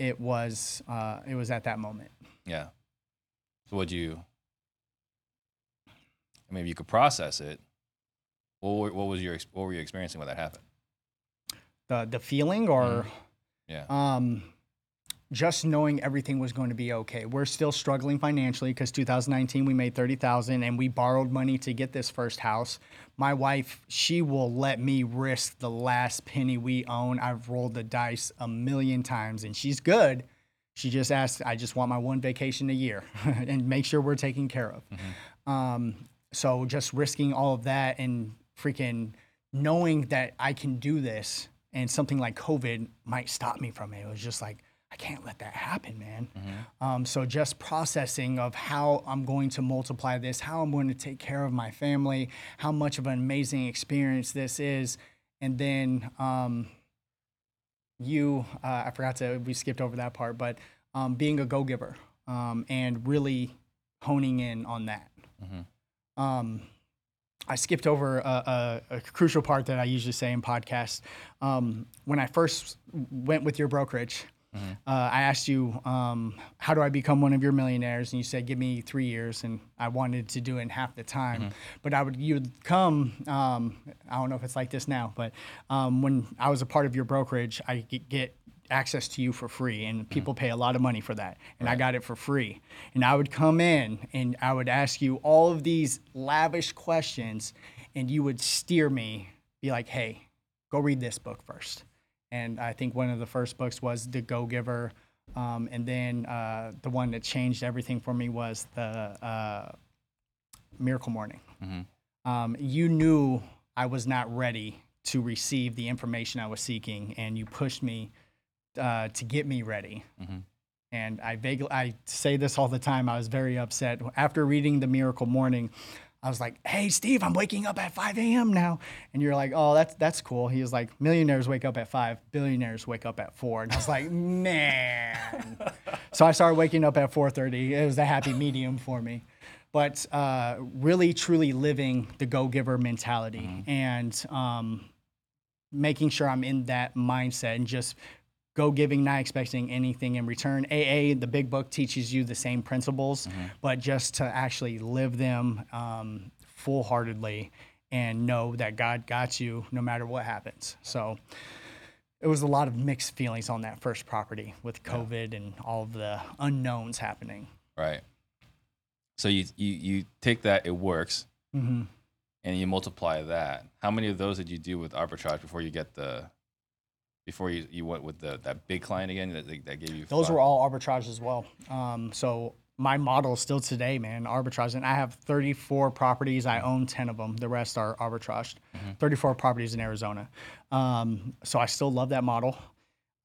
it was uh, it was at that moment. Yeah. So what you? I mean, if you could process it, what were, what was your what were you experiencing when that happened? The the feeling or Yeah. um, just knowing everything was going to be okay. We're still struggling financially because 2019 we made 30,000 and we borrowed money to get this first house. My wife, she will let me risk the last penny we own. I've rolled the dice a million times and she's good. She just asked, I just want my one vacation a year and make sure we're taken care of. Um, so just risking all of that and freaking knowing that I can do this and something like COVID might stop me from it. It was just like, I can't let that happen, man. Um, so just processing of how I'm going to multiply this, how I'm going to take care of my family, how much of an amazing experience this is, and then um, you, uh, I forgot to, we skipped over that part, but um, being a go giver um, and really honing in on that. Um, I skipped over a, a, a crucial part that I usually say in podcasts. Um, when I first went with your brokerage, uh, I asked you, um, "How do I become one of your millionaires?" And you said, "Give me three years." And I wanted to do it in half the time. But I would, you would come. Um, I don't know if it's like this now, but um, when I was a part of your brokerage, I get access to you for free, and people pay a lot of money for that, and I got it for free. And I would come in and I would ask you all of these lavish questions, and you would steer me, be like, "Hey, go read this book first and I think one of the first books was The Go Giver, um, and then uh, the one that changed everything for me was the uh, Miracle Morning. Um, you knew I was not ready to receive the information I was seeking, and you pushed me uh, to get me ready. And I vaguely, I say this all the time. I was very upset after reading The Miracle Morning. I was like, "Hey, Steve, I'm waking up at 5 a.m. now," and you're like, "Oh, that's that's cool." He was like, "Millionaires wake up at five, billionaires wake up at 4. and I was like, "Man!" so I started waking up at 4:30. It was a happy medium for me, but uh, really, truly living the go-giver mentality and um, making sure I'm in that mindset and just go giving, not expecting anything in return. AA, the big book, teaches you the same principles, but just to actually live them um, full heartedly and know that God got you no matter what happens. So it was a lot of mixed feelings on that first property with COVID and all of the unknowns happening. Right. So you you you take that it works, hmm and you multiply that. How many of those did you do with arbitrage before you get the before you, you went with the that big client again that, that gave you Those five- were all arbitrage as well. Um, so my model is still today, man, arbitrage. And I have 34 properties. I own 10 of them. The rest are arbitraged. 34 properties in Arizona. Um, so I still love that model.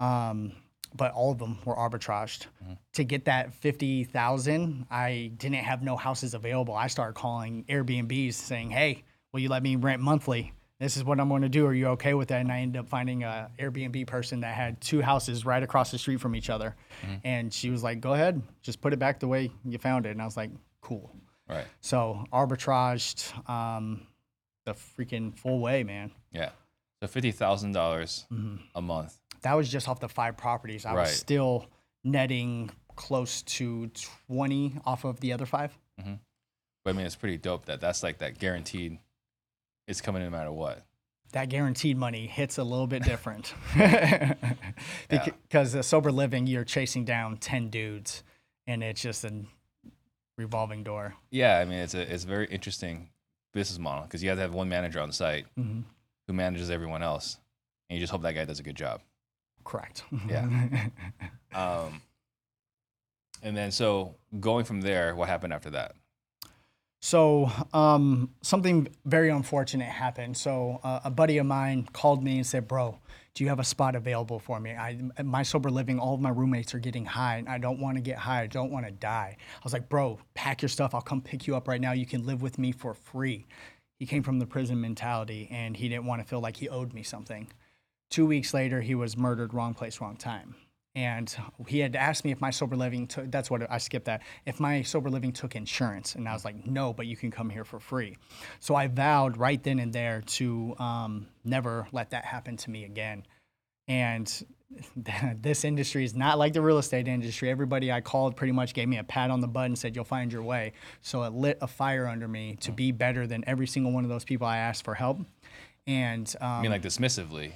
Um, but all of them were arbitraged. To get that 50,000, I didn't have no houses available. I started calling Airbnbs saying, "Hey, will you let me rent monthly?" This is what I'm going to do. Are you okay with that? And I ended up finding a Airbnb person that had two houses right across the street from each other. Mm-hmm. And she was like, go ahead, just put it back the way you found it. And I was like, cool. right. So arbitraged um, the freaking full way, man. Yeah. So fifty thousand dollars mm-hmm. a month. That was just off the five properties. I Right. was still netting close to 20 off of the other five. Mm-hmm. But I mean, it's pretty dope that that's like that guaranteed. It's coming in no matter what. That guaranteed money hits a little bit different. because the sober living, you're chasing down 10 dudes and it's just a revolving door. Yeah, I mean, it's a it's a very interesting business model because you have to have one manager on site Mhm. who manages everyone else, and you just hope that guy does a good job. Correct. Yeah. Um, And then so going from there, what happened after that? So um, something very unfortunate happened. So uh, a buddy of mine called me and said, "Bro, do you have a spot available for me? I, my sober living, all of my roommates are getting high, and I don't want to get high. I don't want to die." I was like, "Bro, pack your stuff. I'll come pick you up right now. You can live with me for free." He came from the prison mentality, and he didn't want to feel like he owed me something. Two weeks later, he was murdered. Wrong place, wrong time and he had asked me if my sober living took that's what i skipped that. If my sober living took insurance. And i was like no but you can come here for free. So i vowed right then and there to um, never let that happen to me again. And this industry is not like the real estate industry. Everybody i called pretty much gave me a pat on the butt and said you'll find your way. So it lit a fire under me to be better than every single one of those people i asked for help. And um, I mean, like dismissively,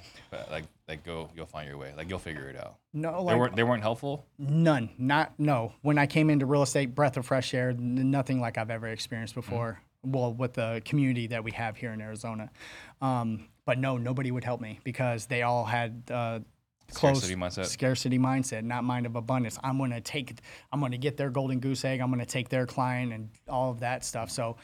like like go you'll find your way, like you'll figure it out. no They weren't they weren't helpful. None. Not no. When I came into real estate, breath of fresh air, nothing like I've ever experienced before. Well, with the community that we have here in Arizona, um, but no, nobody would help me because they all had uh, Scarcity mindset. scarcity mindset, not mind of abundance. I'm going to take, I'm to get their golden goose egg. I'm going to take their client and all of that stuff. So.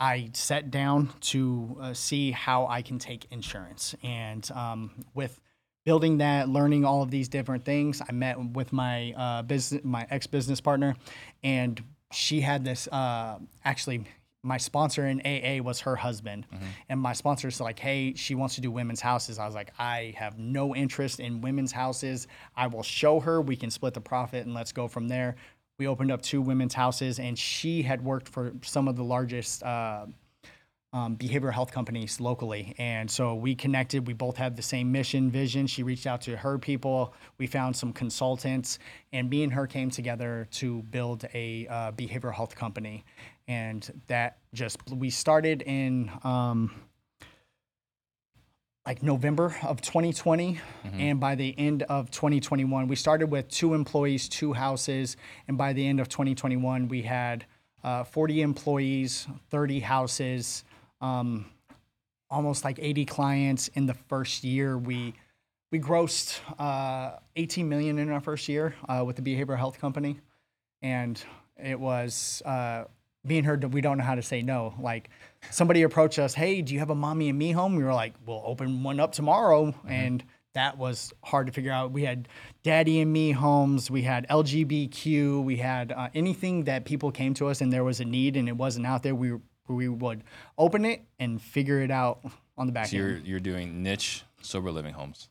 I sat down to uh, see how I can take insurance, and um, with building that, learning all of these different things. I met with my uh, business, my ex business partner, and she had this. Uh, actually, my sponsor in AA was her husband, and my sponsor's like, "Hey, she wants to do women's houses." I was like, "I have no interest in women's houses. I will show her. We can split the profit, and let's go from there." We opened up two women's houses, and she had worked for some of the largest. Uh, um, behavioral health companies locally. And so we connected. We both had the same mission, vision. She reached out to her people. We found some consultants, and me and her came together to build a uh, behavioral health company. And that just, we started in um, like November of 2020. And by the end of 2021, we started with two employees, two houses. And by the end of 2021, we had uh, 40 employees, 30 houses, um, almost like 80 clients in the first year. We we grossed uh, 18 million in our first year uh, with the behavioral health company, and it was uh, me and her. We don't know how to say no. Like somebody approached us, "Hey, do you have a mommy and me home?" We were like, "We'll open one up tomorrow," and that was hard to figure out. We had daddy and me homes, we had LGBTQ, we had uh, anything that people came to us and there was a need and it wasn't out there. We we would open it and figure it out on the back So end. you're you're doing niche sober living homes.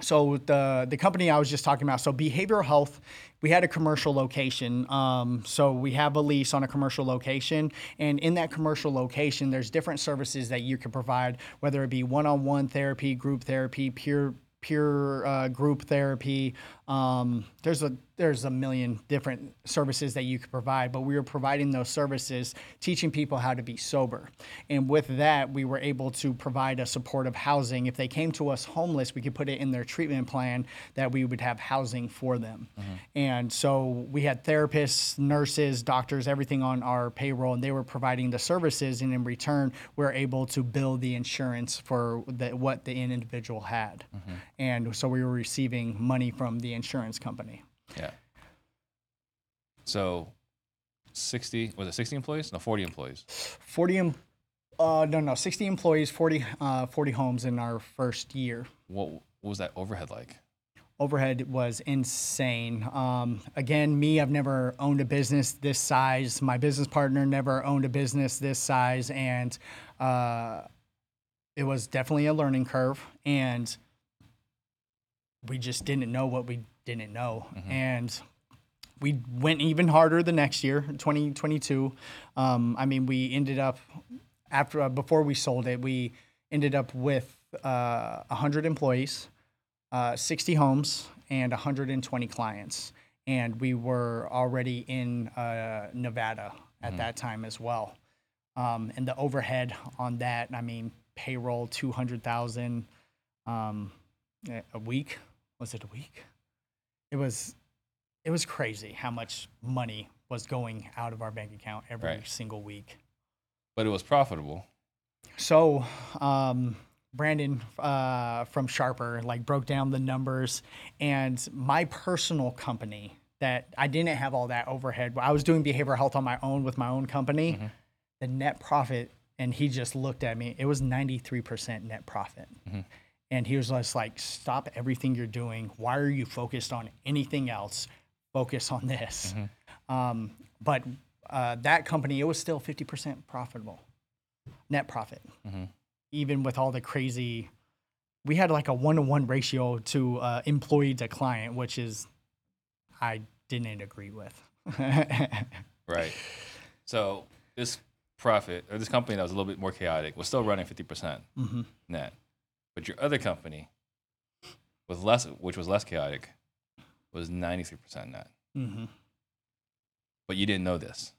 So the the company I was just talking about, so behavioral health, we had a commercial location. Um, so we have a lease on a commercial location, and in that commercial location, there's different services that you can provide, whether it be one-on-one therapy, group therapy, peer peer uh, group therapy. Um, there's a there's a million different services that you could provide, but we were providing those services, teaching people how to be sober. And with that, we were able to provide a supportive housing. If they came to us homeless, we could put it in their treatment plan that we would have housing for them. And so we had therapists, nurses, doctors, everything on our payroll, and they were providing the services. And in return, we are able to bill the insurance for the, what the individual had. And so we were receiving money from the insurance company. Yeah. So, sixty was it sixty employees? No, forty employees. 40 em- uh no no 60 employees 40 uh 40 homes in our first year What, what was that overhead like? overhead was insane um again me i've never owned a business this size my business partner never owned a business this size and uh it was definitely a learning curve and we just didn't know what we didn't know. And we went even harder the next year 2022 um, i mean we ended up after uh, before we sold it we ended up with uh, 100 employees uh, 60 homes and 120 clients. And we were already in uh, nevada at that time as well. Um, and the overhead on that i mean payroll 200000 um, a week was it a week it was it was crazy how much money was going out of our bank account every Right. single week But it was profitable. so um, brandon uh, from sharper like broke down the numbers and my personal company that I didn't have all that overhead. I was doing behavioral health on my own with my own company. The net profit, and he just looked at me. It was 93% net profit. And he was just like, stop everything you're doing. Why are you focused on anything else? Focus on this. Um, but uh, that company, it was still 50% profitable, net profit. Even with all the crazy, we had like a one to one ratio to uh, employee to client, which is, I didn't agree with. Right. So this profit or this company that was a little bit more chaotic was still running 50% Mhm. net. But your other company was less which was less chaotic was 93% net. hmm But you didn't know this.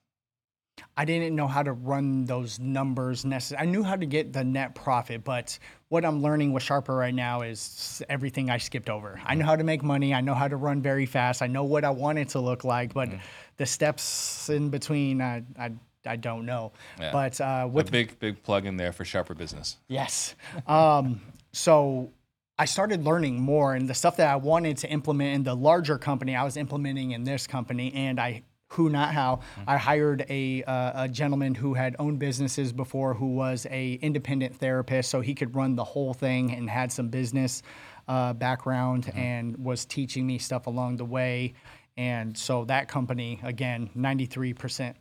I didn't know how to run those numbers necessarily. I knew how to get the net profit, but what I'm learning with Sharper right now is everything I skipped over. I know how to make money. I know how to run very fast. I know what I want it to look like, but the steps in between, I, I, I don't know. Yeah. But uh, with a big big plug in there for sharper business. Yes. Um, so I started learning more, and the stuff that I wanted to implement in the larger company, I was implementing in this company, and I who not how I hired a uh, a gentleman who had owned businesses before, who was a independent therapist, so he could run the whole thing and had some business uh, background and was teaching me stuff along the way. And so that company, again, ninety three percent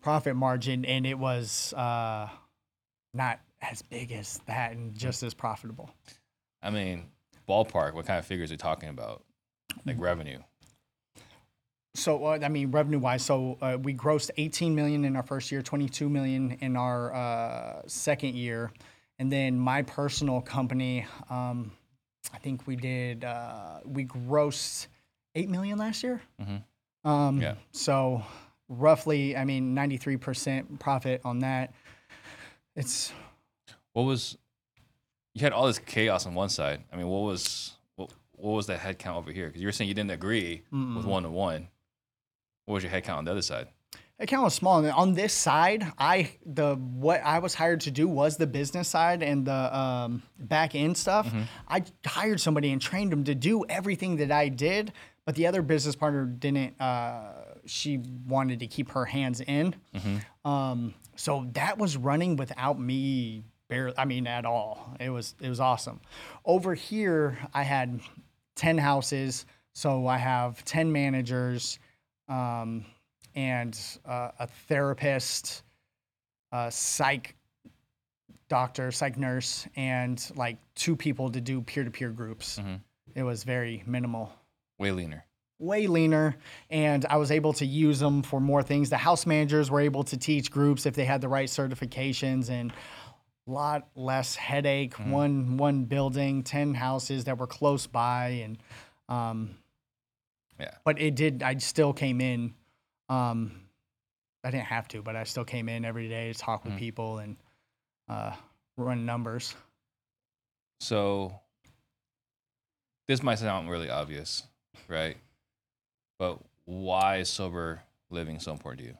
profit margin, and it was uh, not as big as that and just as profitable. I mean, ballpark, what kind of figures are you talking about? Like revenue. So uh, I mean, revenue wise, so uh, we grossed 18 million in our first year, 22 million in our uh, second year, and then my personal company, um, I think we did uh, we grossed eight million last year. Um, Yeah. So roughly, I mean, 93 percent profit on that. It's What was you had all this chaos on one side. I mean, what was what, what was that head count over here? Because you were saying you didn't agree with one to one. What was your head count on the other side? account was small. And on this side, I the what I was hired to do was the business side and the um, back end stuff. I hired somebody and trained them to do everything that I did, but the other business partner didn't. Uh, she wanted to keep her hands in. Um, so that was running without me. Barely, I mean, at all. It was it was awesome. Over here, I had ten houses, so I have ten managers um, and uh, a therapist, a psych doctor, psych nurse, and like two people to do peer to peer groups. It was very minimal, Way leaner. way leaner, and I was able to use them for more things. The house managers were able to teach groups if they had the right certifications and lot less headache. One one building, ten houses that were close by, and um, Yeah. but it did i still came in um i didn't have to but i still came in every day to talk with people and uh run numbers So this might sound really obvious, right? But why is sober living so important to you?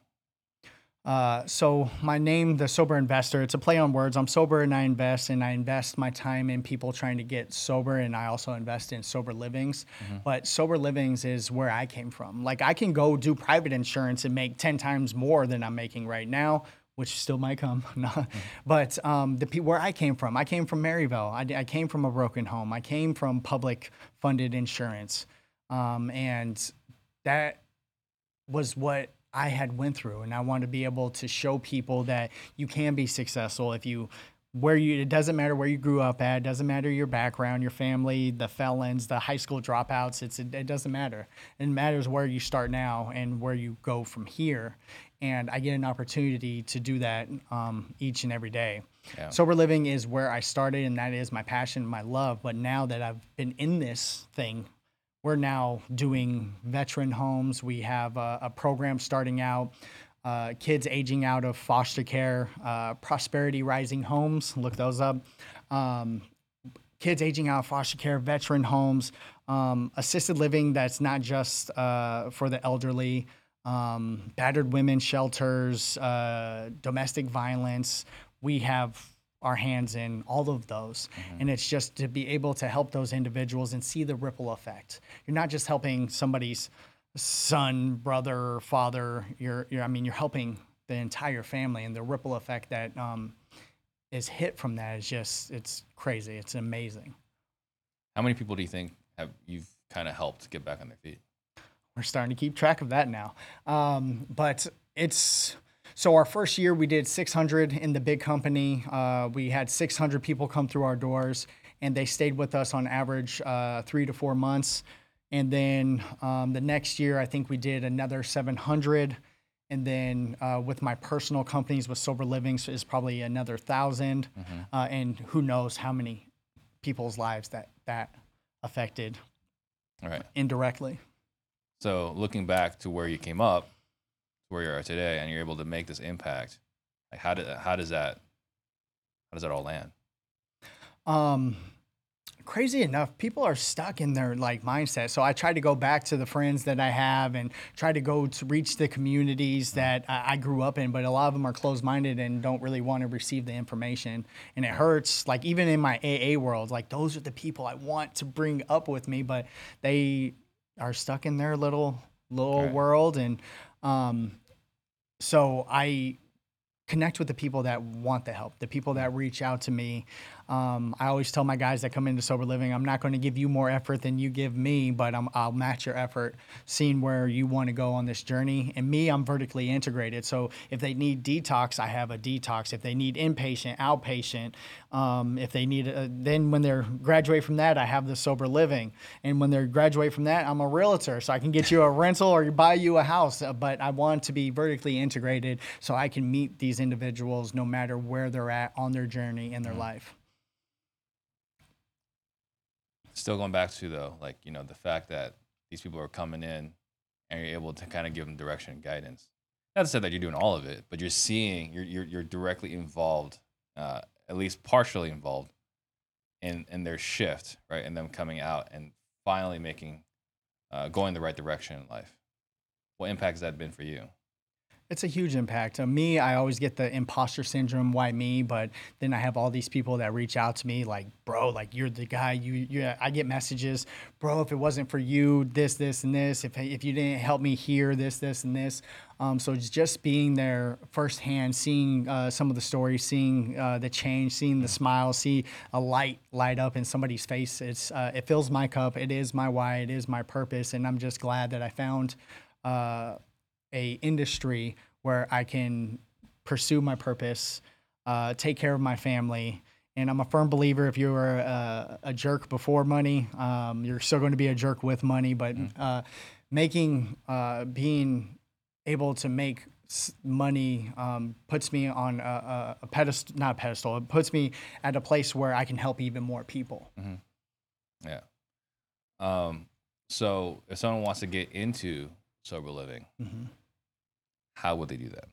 Uh, so my name the sober investor it's a play on words i'm sober and i invest and i invest my time in people trying to get sober and i also invest in sober livings but sober livings is where i came from like i can go do private insurance and make 10 times more than i'm making right now which still might come. No. But um, the pe- where I came from, I came from Maryvale. I came from a broken home. I came from public funded insurance, um, and that was what I had went through. And I want to be able to show people that you can be successful if you where you it doesn't matter where you grew up at, it doesn't matter your background, your family, the felons, the high school dropouts. It's it, doesn't matter. It matters where you start now and where you go from here. And I get an opportunity to do that um, each and every day. Yeah. Sober living is where I started, and that is my passion, my love. But now that I've been in this thing, we're now doing veteran homes. We have a, a program starting out, uh, kids aging out of foster care, uh, prosperity rising homes. Look those up. Um, kids aging out of foster care, veteran homes, um, assisted living that's not just uh, for the elderly, um, battered women shelters, uh, domestic violence. We have our hands in all of those. And it's just to be able to help those individuals and see the ripple effect. You're not just helping somebody's son, brother, father. You're, you're, I mean, you're helping the entire family, and the ripple effect that um, is hit from that is just, it's crazy. It's amazing. How many people do you think have you've kind of helped get back on their feet? We're starting to keep track of that now. Um, but it's so our first year we did 600 in the big company. Uh, we had 600 people come through our doors, and they stayed with us on average uh, three to four months. And then um, the next year, I think we did another 700. And then uh, with my personal companies with Sober Living so is probably another 1000 uh, and who knows how many people's lives that that affected All right. indirectly. So looking back to where you came up, where you are today, and you're able to make this impact, like how did how does that how does that all land? um crazy enough people are stuck in their like mindset. So i try to go back to the friends that i have and try to go to reach the communities that i, I grew up in but a lot of them are closed-minded and don't really want to receive the information. And it hurts like even in my aa world like those are the people i want to bring up with me but they are stuck in their little little world and um so i connect with the people that want the help, the people that reach out to me. Um, I always tell my guys that come into sober living, I'm not going to give you more effort than you give me, but I'm, I'll match your effort, seeing where you want to go on this journey. And me, I'm vertically integrated. So if they need detox, I have a detox. If they need inpatient, outpatient, um, if they need, a, then when they're graduate from that, I have the sober living. And when they graduate from that, I'm a realtor, so I can get you a rental or buy you a house. Uh, But I want to be vertically integrated so I can meet these individuals no matter where they're at on their journey in their life. Still going back to though, like you know the fact that these people are coming in, and you're able to kind of give them direction and guidance. Not to say that you're doing all of it, but you're seeing you're you're, you're directly involved, uh, at least partially involved, in in their shift, right, and them coming out and finally making, uh, going the right direction in life. What impact has that been for you? It's a huge impact. Uh, me, I always get the imposter syndrome. Why me? But then I have all these people that reach out to me, like, bro, like you're the guy. You, you. I get messages, bro. If it wasn't for you, this, this, and this. If if you didn't help me here, this, this, and this. Um, so it's just being there firsthand, seeing uh, some of the stories, seeing uh, the change, seeing the smile, see a light light up in somebody's face. It's uh, it fills my cup. It is my why. It is my purpose, and I'm just glad that I found. Uh, a industry where I can pursue my purpose, uh, take care of my family. And I'm a firm believer if you were a, a jerk before money, um, you're still going to be a jerk with money. But uh, making, uh, being able to make money um, puts me on a, a, a pedestal, not a pedestal, it puts me at a place where I can help even more people. Yeah. Um. So if someone wants to get into sober living, how would they do that?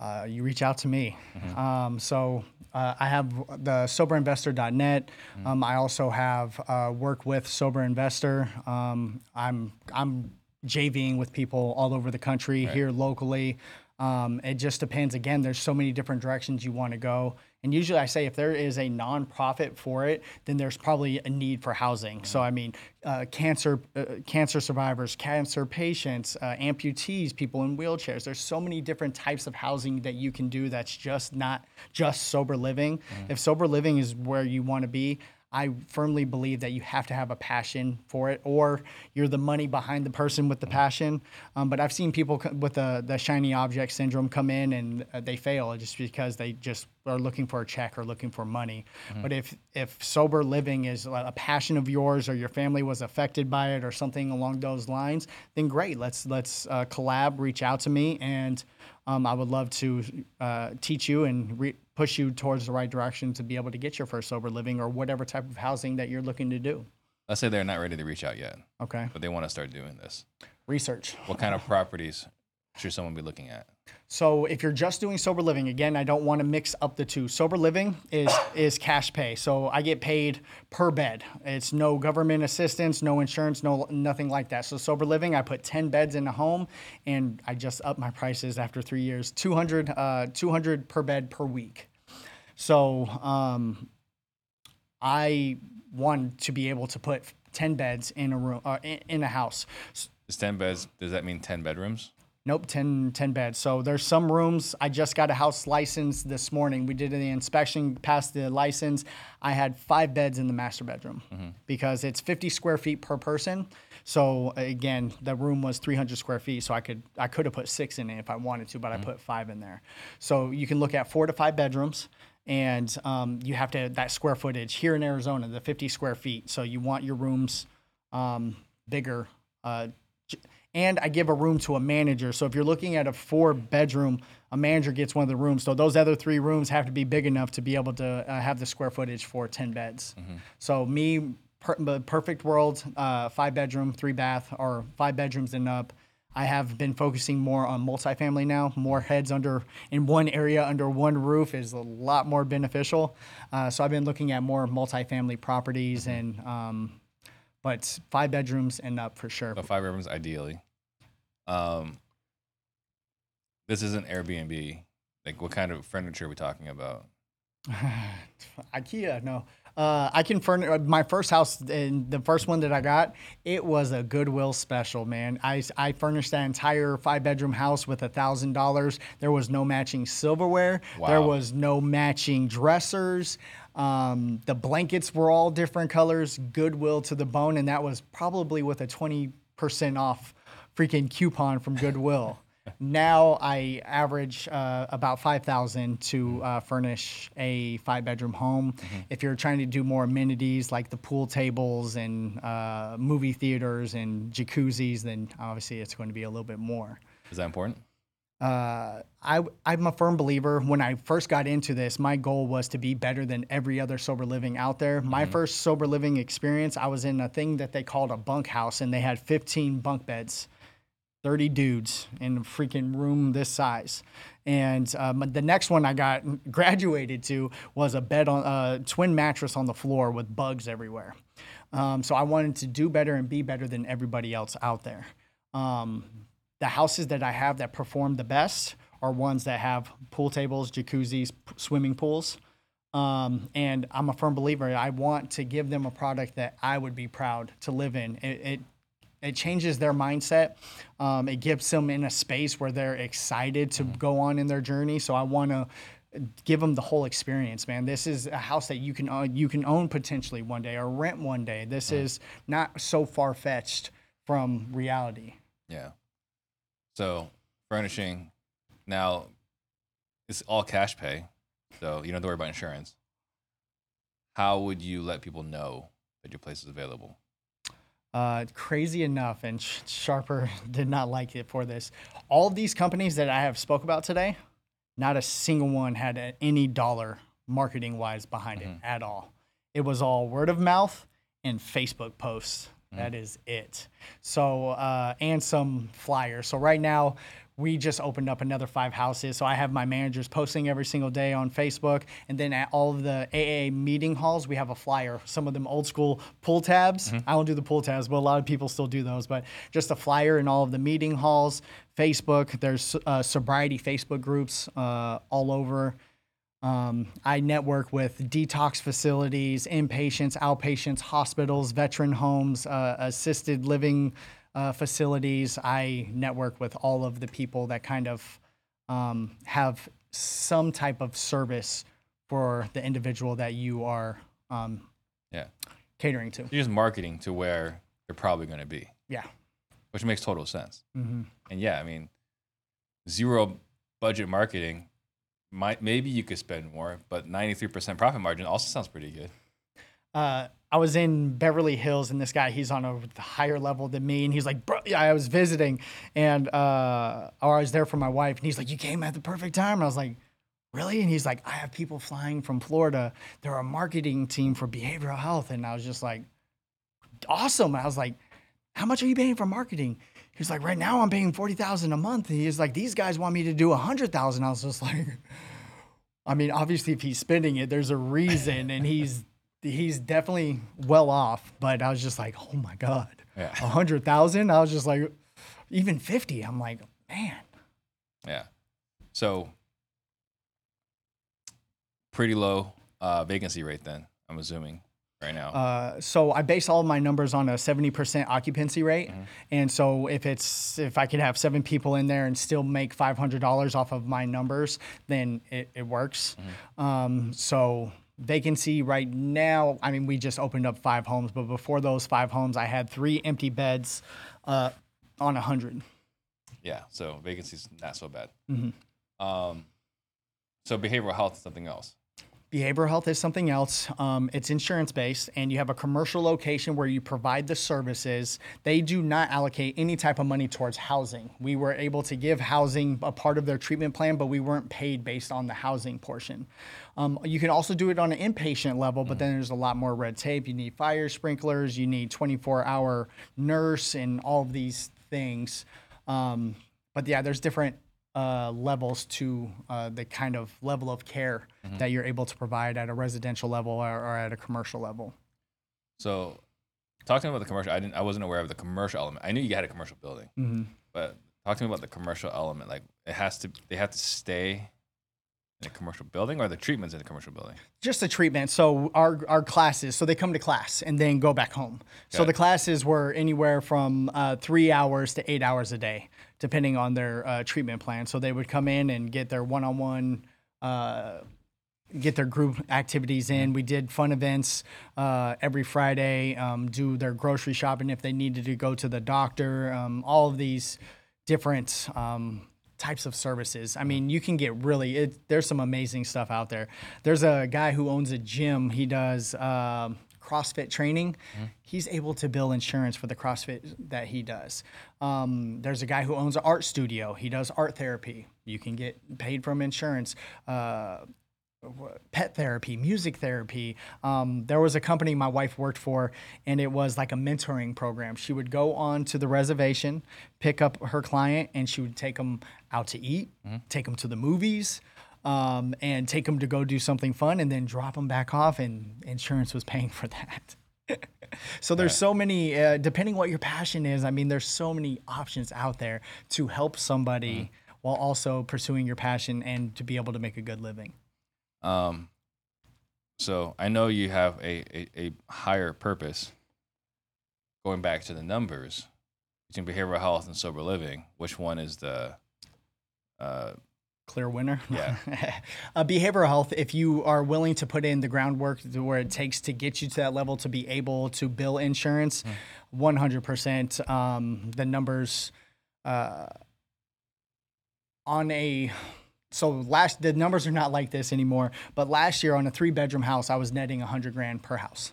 uh, you reach out to me. Mhm. Um, so uh, I have the soberinvestor.net. Um, I also have uh, work with Sober Investor. Um, I'm I'm JVing with people all over the country Right. here locally. Um, it just depends. Again, there's so many different directions you want to go. And usually I say if there is a nonprofit for it, then there's probably a need for housing. So I mean, uh, cancer uh, cancer survivors, cancer patients, uh, amputees, people in wheelchairs. There's so many different types of housing that you can do that's just not just sober living. If sober living is where you want to be, I firmly believe that you have to have a passion for it, or you're the money behind the person with the passion. Um, but I've seen people co- with the, the shiny object syndrome come in and uh, they fail just because they just are looking for a check or looking for money. But if if sober living is a passion of yours, or your family was affected by it, or something along those lines, then great. Let's let's uh, collab. Reach out to me, and um, I would love to uh, teach you and re- push you towards the right direction to be able to get your first sober living or whatever type of housing that you're looking to do. Let's say they're not ready to reach out yet, Okay. but they want to start doing this. Research. What kind of properties should someone be looking at? So if you're just doing sober living, again, I don't want to mix up the two. Sober living is is cash pay. So I get paid per bed. It's no government assistance, no insurance, no nothing like that. So sober living, I put 10 beds in a home and I just up my prices after 3 years. 200 uh 200 per bed per week. So um I want to be able to put 10 beds in a room uh, in, in a house. Is 10 beds, does that mean 10 bedrooms? Nope, 10, 10 beds. So there's some rooms. I just got a house license this morning. We did the inspection, passed the license. I had five beds in the master bedroom because it's 50 square feet per person. So again, the room was 300 square feet. So I could I could have put six in it if I wanted to, but I put five in there. So you can look at four to five bedrooms. And um, you have to that square footage here in Arizona, the 50 square feet. So you want your rooms um, bigger. Uh, and I give a room to a manager. So if you're looking at a four bedroom, a manager gets one of the rooms. So those other three rooms have to be big enough to be able to uh, have the square footage for 10 beds. So me, per, the perfect world, uh, five bedroom, three bath, or five bedrooms and up. I have been focusing more on multifamily now. More heads under in one area under one roof is a lot more beneficial. Uh, so I've been looking at more multifamily properties and, um, but five bedrooms and up for sure. So five bedrooms, ideally. Um, this isn't Airbnb. Like, what kind of furniture are we talking about? IKEA, no. Uh, I can furnish my first house, and the first one that I got, it was a Goodwill special, man. I, I furnished that entire five bedroom house with a thousand dollars. There was no matching silverware. There was no matching dressers. Um, the blankets were all different colors. Goodwill to the bone, and that was probably with a twenty percent off freaking coupon from Goodwill. now I average uh, about five thousand to uh, furnish a five bedroom home. If you're trying to do more amenities like the pool tables and uh, movie theaters and jacuzzis, then obviously it's going to be a little bit more. Is that important? Uh, I, I'm a firm believer. When I first got into this, my goal was to be better than every other sober living out there. My first sober living experience, I was in a thing that they called a bunkhouse, and they had 15 bunk beds. 30 dudes in a freaking room this size. And um, the next one I got graduated to was a bed on a twin mattress on the floor with bugs everywhere. Um, so I wanted to do better and be better than everybody else out there. Um, the houses that I have that perform the best are ones that have pool tables, jacuzzis, p- swimming pools. Um, and I'm a firm believer. I want to give them a product that I would be proud to live in. It, it it changes their mindset. Um, it gives them in a space where they're excited to go on in their journey. So I want to give them the whole experience, man. This is a house that you can uh, you can own potentially one day or rent one day. This is not so far fetched from reality. Yeah. So furnishing now it's all cash pay, so you don't have to worry about insurance. How would you let people know that your place is available? Uh, crazy enough, and Sh- Sharper did not like it for this. All of these companies that I have spoke about today, not a single one had a- any dollar marketing wise behind it at all. It was all word of mouth and Facebook posts. That is it. So uh, and some flyers. So right now. We just opened up another five houses. So I have my managers posting every single day on Facebook. And then at all of the AA meeting halls, we have a flyer. Some of them old school pull tabs. I don't do the pull tabs, but a lot of people still do those. But just a flyer in all of the meeting halls, Facebook. There's uh, sobriety Facebook groups uh, all over. Um, I network with detox facilities, inpatients, outpatients, hospitals, veteran homes, uh, assisted living uh, facilities. I network with all of the people that kind of um, have some type of service for the individual that you are um, Yeah. catering to. You're just marketing to where you're probably going to be, Yeah. which makes total sense. hmm And yeah, I mean, zero budget marketing, might maybe you could spend more, but 93% profit margin also sounds pretty good. uh, I was in Beverly Hills, and this guy, he's on a higher level than me, and he's like, "Bro, yeah, I was visiting, and uh, or I was there for my wife, and he's like, you came at the perfect time." And I was like, "Really?" And he's like, "I have people flying from Florida. They're a marketing team for behavioral health," and I was just like, "Awesome!" I was like, "How much are you paying for marketing?" He's like, "Right now, I'm paying forty thousand a month." And he's like, "These guys want me to do a hundred thousand. I was just like. I mean, obviously, if he's spending it, there's a reason, and he's he's definitely well off. But I was just like, oh my god, Yeah. a hundred thousand. I was just like, even fifty. I'm like, man, Yeah. So pretty low uh, vacancy rate then, I'm assuming. Right now? Uh, so I base all of my numbers on a 70% occupancy rate. And so if it's if I could have seven people in there and still make $500 off of my numbers, then it, it works. Um, so vacancy right now, I mean, we just opened up five homes, but before those five homes, I had three empty beds uh, on 100. yeah, so vacancy's not so bad. Mm-hmm. Um, so behavioral health is something else. Behavioral health is something else. Um, it's insurance based, and you have a commercial location where you provide the services. They do not allocate any type of money towards housing. We were able to give housing a part of their treatment plan, but we weren't paid based on the housing portion. Um, you can also do it on an inpatient level, but then there's a lot more red tape. You need fire sprinklers, you need 24 hour nurse, and all of these things. Um, but yeah, there's different uh, levels to uh, the kind of level of care that you're able to provide at a residential level or, or at a commercial level. So, talk to me about the commercial. I didn't. I wasn't aware of the commercial element. I knew you had a commercial building, Mm-hmm. but talk to me about the commercial element. Like, it has to. They have to stay in a commercial building, or the treatments in a commercial building. Just the treatment. So our our classes. So they come to class and then go back home. So Okay. the classes were anywhere from uh, three hours to eight hours a day, depending on their uh, treatment plan. So they would come in and get their one on one. Get their group activities in. We did fun events uh, every Friday. Um, do their grocery shopping if they needed to go to the doctor. Um, all of these different um, types of services. I mean, you can get really. It, there's some amazing stuff out there. There's a guy who owns a gym. He does um CrossFit training. He's able to bill insurance for the CrossFit that he does. Um, there's a guy who owns an art studio. He does art therapy. You can get paid from insurance. Uh, pet therapy, music therapy. Um, there was a company my wife worked for, and it was like a mentoring program. She would go on to the reservation, pick up her client, and she would take them out to eat, take them to the movies. Um, and take them to go do something fun and then drop them back off, and insurance was paying for that. so there's so many, uh, depending what your passion is. I mean, there's so many options out there to help somebody while also pursuing your passion and to be able to make a good living. Um, so I know you have a, a, a higher purpose. Going back to the numbers between behavioral health and sober living, which one is the uh, Clear winner. Yeah. uh, behavioral health, if you are willing to put in the groundwork where it takes to get you to that level to be able to bill insurance, 100%. Um, the numbers uh, on a. So last the numbers are not like this anymore. But last year on a three bedroom house, I was netting a 100 grand per house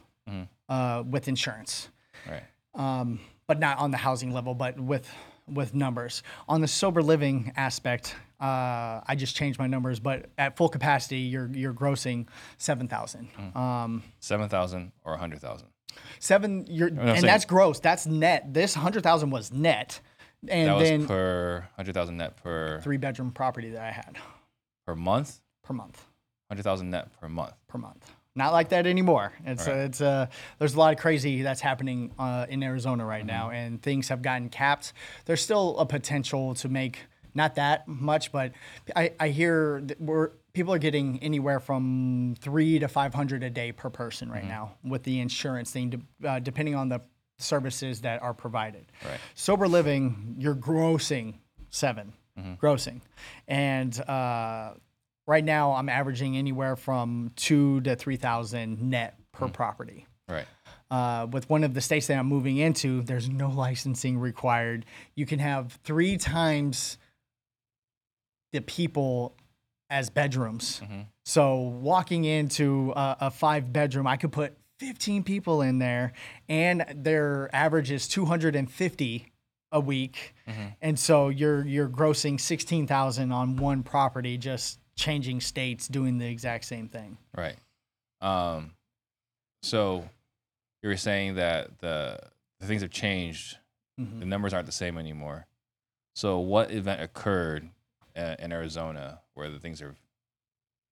uh, with insurance right? um, but not on the housing level, but with with numbers. On the sober living aspect, uh, I just changed my numbers, but at full capacity, you're you're grossing seven thousand. Um, Seven thousand or a hundred thousand. seven, you're, and saying- that's gross. That's net. This hundred thousand was net, and That was then per hundred thousand net per three bedroom property that I had per month. per month. Hundred thousand net per month. per month. Not like that anymore. It's uh, it's uh, there's a lot of crazy that's happening uh, in Arizona right now, and things have gotten capped. There's still a potential to make not that much, but I, I hear that we're people are getting anywhere from three to five hundred a day per person right now with the insurance thing, uh, depending on the services that are provided. Right. Sober living, you're grossing 7 grossing, and uh, right now I'm averaging anywhere from two to three thousand net per property. Right. Uh, with one of the states that I'm moving into, there's no licensing required. You can have three times the people as bedrooms. So walking into a, a five bedroom, I could put 15 people in there, and their average is 250 a week, and so you're you're grossing 16,000 on one property, just changing states, doing the exact same thing. Right. Um, so you were saying that the the things have changed. Mhm. The numbers aren't the same anymore. So what event occurred in Arizona where the things have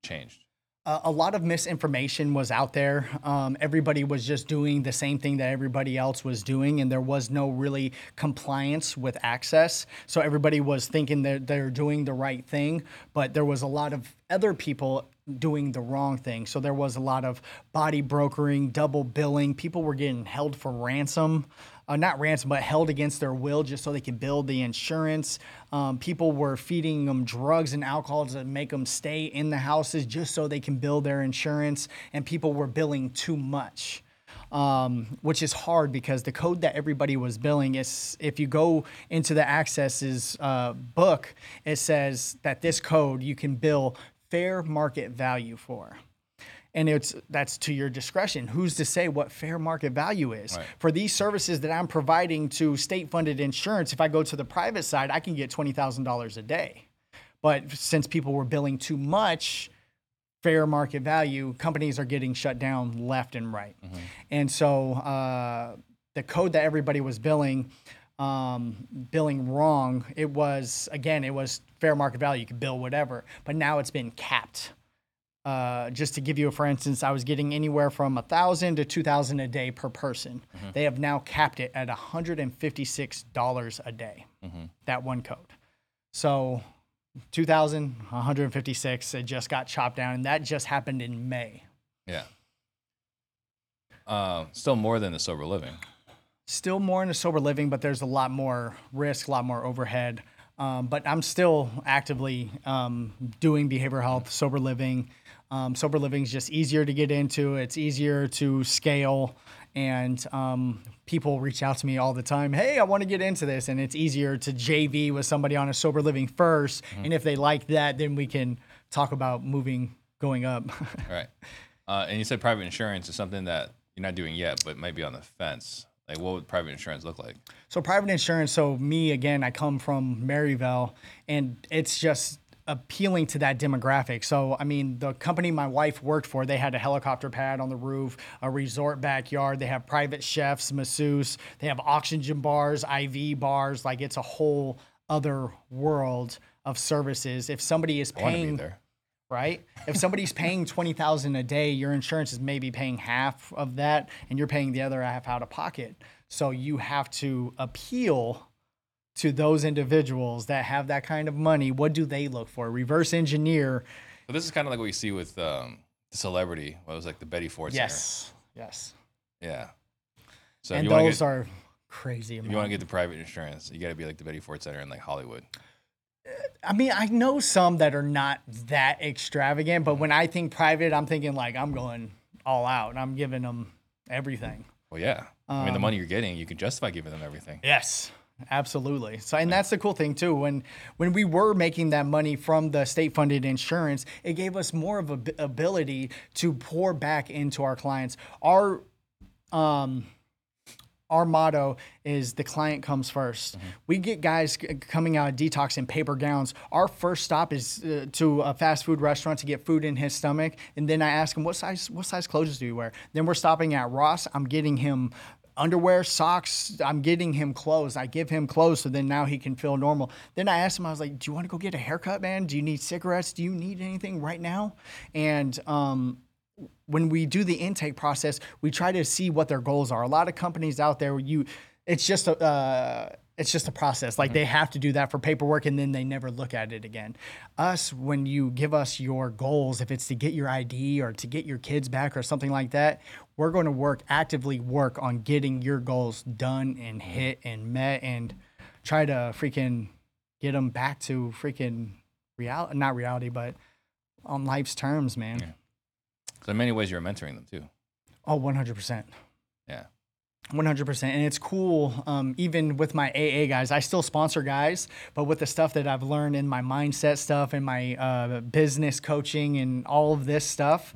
changed? uh, a lot of misinformation was out there. Um, everybody was just doing the same thing that everybody else was doing, and there was no really compliance with AHCCCS. So everybody was thinking that they're doing the right thing, but there was a lot of other people doing the wrong thing. So there was a lot of body brokering, double billing. People were getting held for ransom, uh, not ransom, but held against their will just so they could build the insurance. Um, people were feeding them drugs and alcohol to make them stay in the houses just so they can build their insurance. And people were billing too much um, which is hard because the code that everybody was billing is if you go into the AHCCCS's uh, book, it says that this code you can bill fair market value for. And it's that's to your discretion. Who's to say what fair market value is Right. for these services that I'm providing to state-funded insurance? If I go to the private side, I can get twenty thousand dollars a day. But since people were billing too much, fair market value, companies are getting shut down left and right. And so uh, the code that everybody was billing, um, billing wrong, it was, again, it was fair market value. You could bill whatever, but now it's been capped. Uh, just to give you a for instance, I was getting anywhere from a thousand to two thousand a day per person. They have now capped it at hundred and fifty six dollars a day. That one code. So 2000 156 it just got chopped down and that just happened in may Yeah. Uh, still more than the sober living. still more into sober living but there's a lot more risk a lot more overhead um, but i'm still actively um, doing behavioral health sober living um, sober living is just easier to get into it's easier to scale and um, people reach out to me all the time hey i want to get into this and it's easier to jv with somebody on a sober living 1st and if they like that then we can talk about moving going up Right. Uh, and you said private insurance is something that you're not doing yet, but might be on the fence. Like, what would private insurance look like? So private insurance. So me again, I come from Maryvale, and it's just appealing to that demographic. So I mean, the company my wife worked for, they had a helicopter pad on the roof, a resort backyard. They have private chefs, masseuse. They have oxygen bars, IV bars. Like it's a whole other world of services. If somebody is I want to be paying right? If somebody's paying twenty thousand a day, your insurance is maybe paying half of that, and you're paying the other half out of pocket. So you have to appeal to those individuals that have that kind of money. What do they look for? Reverse engineer. So this is kind of like what you see with um, the celebrity. What was like the Betty Ford Center. Yes, yes. Yeah. So and you want to those get, are crazy. if you want to get the private insurance, you got to be like the Betty Ford Center in like Hollywood. I mean, I know some that are not that extravagant, but when I think private, I'm thinking like I'm going all out. and I'm giving them everything. Well, yeah. I mean, the Um, money you're getting, you can justify giving them everything. Yes, absolutely. So, and that's the cool thing too. When when we were making that money from the state funded insurance, it gave us more of a b- ability to pour back into our clients. Our um our motto is the client comes 1st We get guys c- coming out of detox in paper gowns. Our first stop is uh, to a fast food restaurant to get food in his stomach, and then I ask him what size what size clothes do you wear. Then we're stopping at Ross. I'm getting him underwear, socks. I'm getting him clothes. I give him clothes so then now he can feel normal. Then I asked him, I was like, "Do you want to go get a haircut, man? Do you need cigarettes? Do you need anything right now?" And um, when we do the intake process, we try to see what their goals are. A lot of companies out there, you, it's just a, uh, it's just a process. Like they mm-hmm. have to do that for paperwork, and then they never look at it again. Us, when you give us your goals, if it's to get your ID or to get your kids back or something like that, we're going to work actively work on getting your goals done and hit and met, and try to freaking get them back to freaking reality, not reality, but on life's terms, man. So in many ways, you're mentoring them too. Oh, 100%. Yeah. 100%. And it's cool, um, even with my AA guys, I still sponsor guys, but with the stuff that I've learned in my mindset stuff and my uh, business coaching and all of this stuff,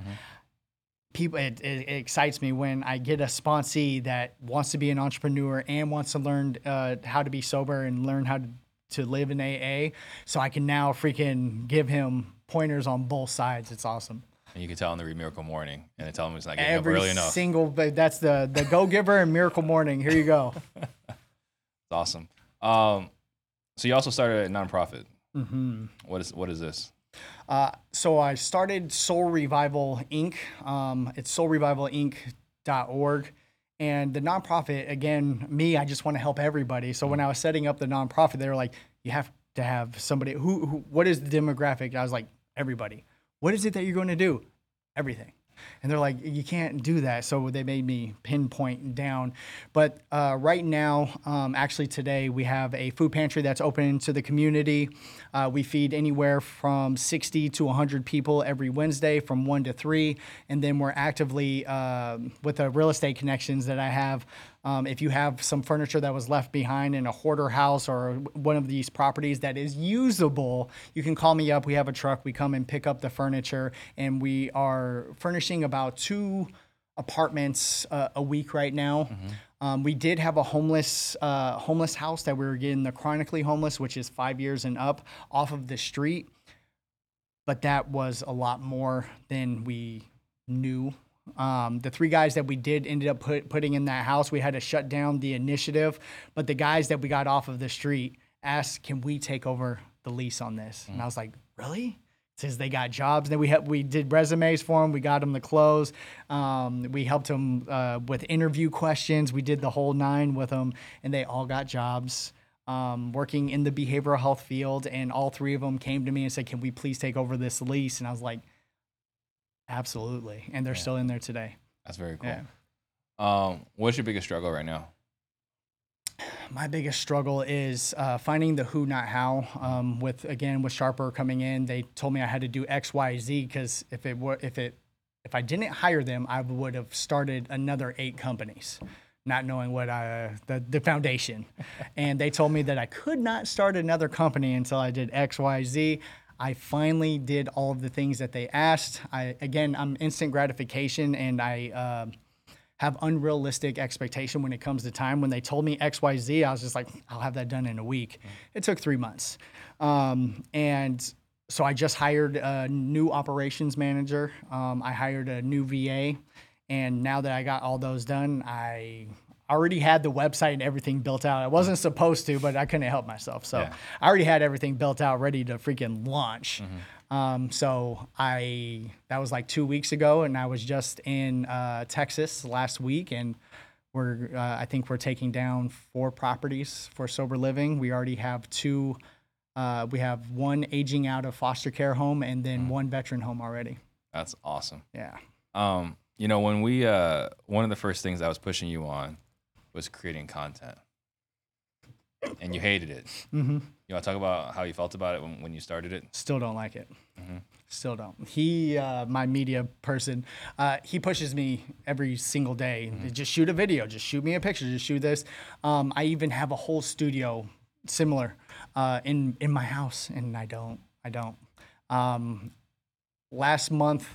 people, it, it, it excites me when I get a sponsee that wants to be an entrepreneur and wants to learn uh, how to be sober and learn how to, to live in AA. So I can now freaking give him pointers on both sides. It's awesome. And you can tell them to read Miracle Morning, and then tell them it's not getting Every up early enough. single, that's the the go giver and miracle morning. Here you go. It's awesome. Um, so you also started a nonprofit. hmm What is what is this? Uh, so I started Soul Revival Inc. Um, it's soulrevivalinc.org. And the nonprofit, again, me, I just want to help everybody. So when I was setting up the nonprofit, they were like, you have to have somebody who, who what is the demographic? I was like, everybody. What is it that you're going to do? Everything. And they're like, you can't do that. So they made me pinpoint down. But uh, right now, um, actually today, we have a food pantry that's open to the community. Uh, we feed anywhere from 60 to 100 people every Wednesday from 1 to 3. And then we're actively, uh, with the real estate connections that I have, um, if you have some furniture that was left behind in a hoarder house or one of these properties that is usable, you can call me up. We have a truck. We come and pick up the furniture, and we are furnishing about two apartments uh, a week right now. Um, we did have a homeless uh, homeless house that we were getting the chronically homeless, which is five years and up, off of the street. But that was a lot more than we knew um, the three guys that we did ended up put, putting in that house, we had to shut down the initiative. But the guys that we got off of the street asked, "Can we take over the lease on this?" And I was like, "Really?" Says they got jobs. Then we we did resumes for them. We got them the clothes. Um, we helped them uh, with interview questions. We did the whole nine with them, and they all got jobs. Um, working in the behavioral health field, and all three of them came to me and said, "Can we please take over this lease?" And I was like, Absolutely. And they're Yeah. still in there today. That's very cool. Yeah. Um, what's your biggest struggle right now? My biggest struggle is uh, finding the who, not how. Um, with again, with Sharper coming in, they told me I had to do X, Y, Z because if it were, if it, if I didn't hire them, I would have started another eight companies, not knowing what I, the the foundation. and they told me that I could not start another company until I did X, Y, Z. I finally did all of the things that they asked. I again, I'm instant gratification, and I. Uh, have unrealistic expectation when it comes to time. When they told me X, Y, Z, I was just like, I'll have that done in a week. It took three months, um, and so I just hired a new operations manager. Um, I hired a new VA, and now that I got all those done, I already had the website and everything built out. I wasn't supposed to, but I couldn't help myself. So Yeah. I already had everything built out, ready to freaking launch. Um, so I that was like two weeks ago, and I was just in uh, Texas last week, and we're uh, I think we're taking down four properties for sober living. We already have two. Uh, we have one aging out of foster care home, and then one veteran home already. That's awesome. Yeah. Um, you know, when we uh one of the first things I was pushing you on was creating content. And you hated it. hmm You want to talk about how you felt about it when, when you started it? Still don't like it. Mhm. Still don't. He, uh, my media person, uh, he pushes me every single day. Just shoot a video. Just shoot me a picture. Just shoot this. Um, I even have a whole studio similar uh, in in my house, and I don't. I don't. Um, last month,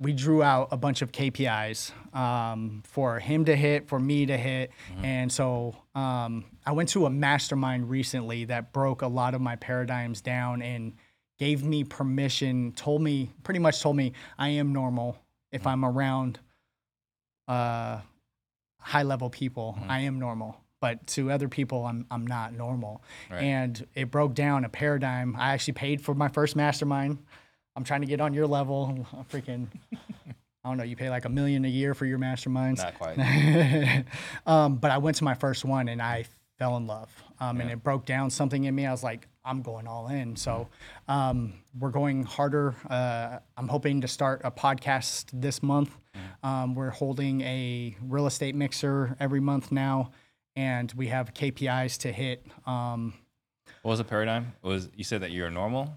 we drew out a bunch of KPIs um, for him to hit, for me to hit. And so um, I went to a mastermind recently that broke a lot of my paradigms down and gave me permission, told me, pretty much told me I am normal if I'm around uh, high level people. I am normal. But to other people, I'm, I'm not normal. Right. And it broke down a paradigm. I actually paid for my first mastermind. I'm trying to get on your level. I'm freaking, I don't know, you pay like a million a year for your masterminds. Not quite. um, but I went to my first one and I fell in love. Um, And it broke down something in me. I was like, I'm going all in. So um, we're going harder. Uh, I'm hoping to start a podcast this month. Um, we're holding a real estate mixer every month now, and we have KPIs to hit. Um, What was the paradigm? Was you said that you're normal?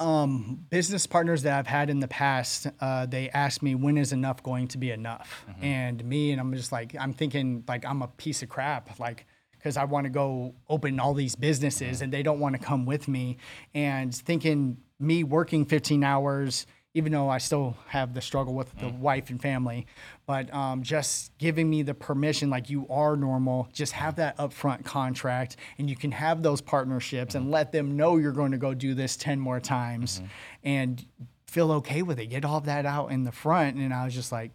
Um, business partners that I've had in the past, uh, they ask me when is enough going to be enough, and me, and I'm just like, I'm thinking like I'm a piece of crap, like because I want to go open all these businesses, and they don't want to come with me, and thinking me working 15 hours. Even though I still have the struggle with the wife and family, but um, just giving me the permission, like you are normal, just have that upfront contract, and you can have those partnerships and let them know you're going to go do this 10 more times and feel okay with it. Get all that out in the front. And I was just like,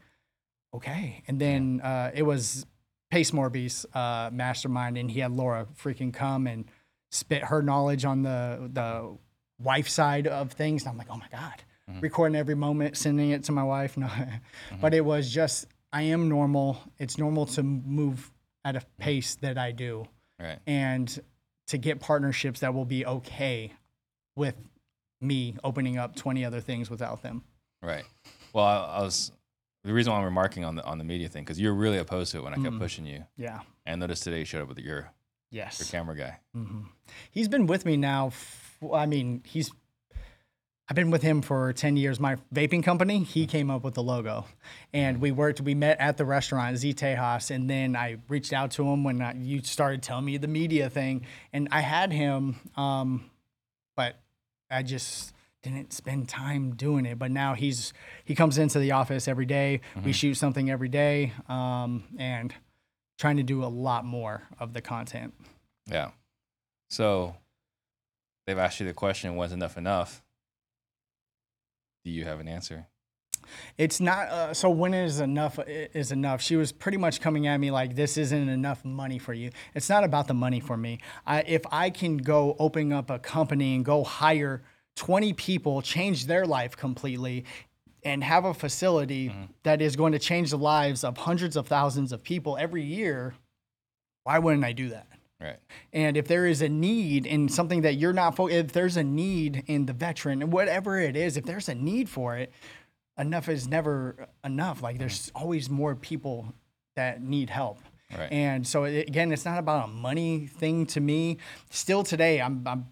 okay. And then uh, it was Pace Morby's uh, mastermind, and he had Laura freaking come and spit her knowledge on the the wife side of things. And I'm like, oh my God. Recording every moment, sending it to my wife. No, but it was just, I am normal. It's normal to move at a pace that I do right. and to get partnerships that will be okay with me opening up 20 other things without them. Right. Well, I, I was the reason why I'm remarking on the on the media thing because you're really opposed to it when I kept Mm. pushing you. Yeah. And notice today you showed up with your yes your camera guy. hmm He's been with me now. f- I mean, he's. I've been with him for ten years. My vaping company, he came up with the logo, and we worked. We met at the restaurant Z Tejas, and then I reached out to him when I, you started telling me the media thing, and I had him, um, but I just didn't spend time doing it. But now he's he comes into the office every day. We shoot something every day, um, and trying to do a lot more of the content. Yeah. So they've asked you the question, when's enough enough? Do you have an answer? It's not. Uh, so when is enough is enough? She was pretty much coming at me like this isn't enough money for you. It's not about the money for me. I, if I can go open up a company and go hire 20 people, change their life completely, and have a facility that is going to change the lives of hundreds of thousands of people every year, why wouldn't I do that? Right. And if there is a need in something that you're not, fo- if there's a need in the veteran, and whatever it is, if there's a need for it, enough is never enough. Like there's always more people that need help. Right. And so it, again, it's not about a money thing to me. Still today, I'm, I'm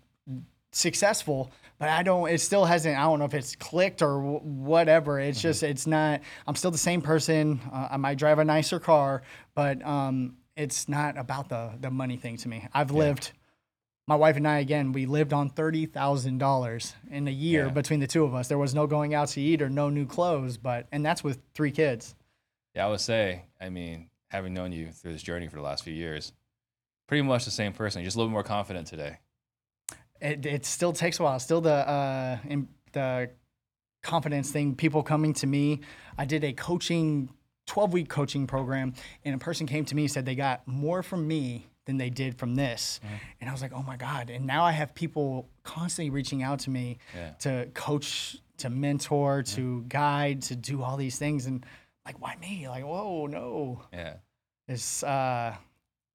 successful, but I don't. It still hasn't. I don't know if it's clicked or wh- whatever. It's just. It's not. I'm still the same person. Uh, I might drive a nicer car, but um, it's not about the the money thing to me. I've lived. My wife and I again, we lived on thirty thousand dollars in a year Yeah. between the two of us. There was no going out to eat or no new clothes, but and that's with three kids. Yeah, I would say, I mean, having known you through this journey for the last few years, pretty much the same person, just a little more confident today. it, it still takes a while. Still the uh, in, the confidence thing. People coming to me. I did a coaching, twelve week coaching program, and a person came to me and said they got more from me than they did from this, and I was like, oh my god! And now I have people constantly reaching out to me Yeah. to coach, to mentor, to guide, to do all these things, and like, why me? Like, whoa, no. Yeah. It's uh,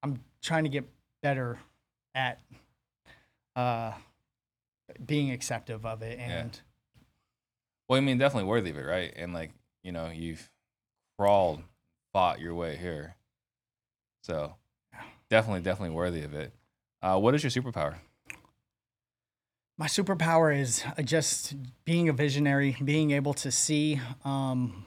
I'm trying to get better at uh, being acceptive of it, and Well, I mean, definitely worthy of it, right? And like, you know, you've crawled, fought your way here. So definitely, definitely worthy of it. Uh, what is your superpower? my superpower is uh, just being a visionary, being able to see um,